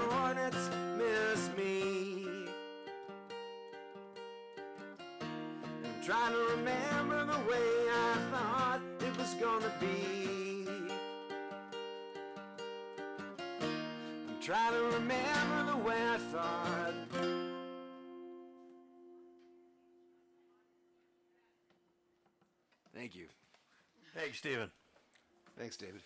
trying to remember the way I thought it was gonna be. I'm trying to remember the way I thought. Thank you. Thanks, Stephen. Thanks, David.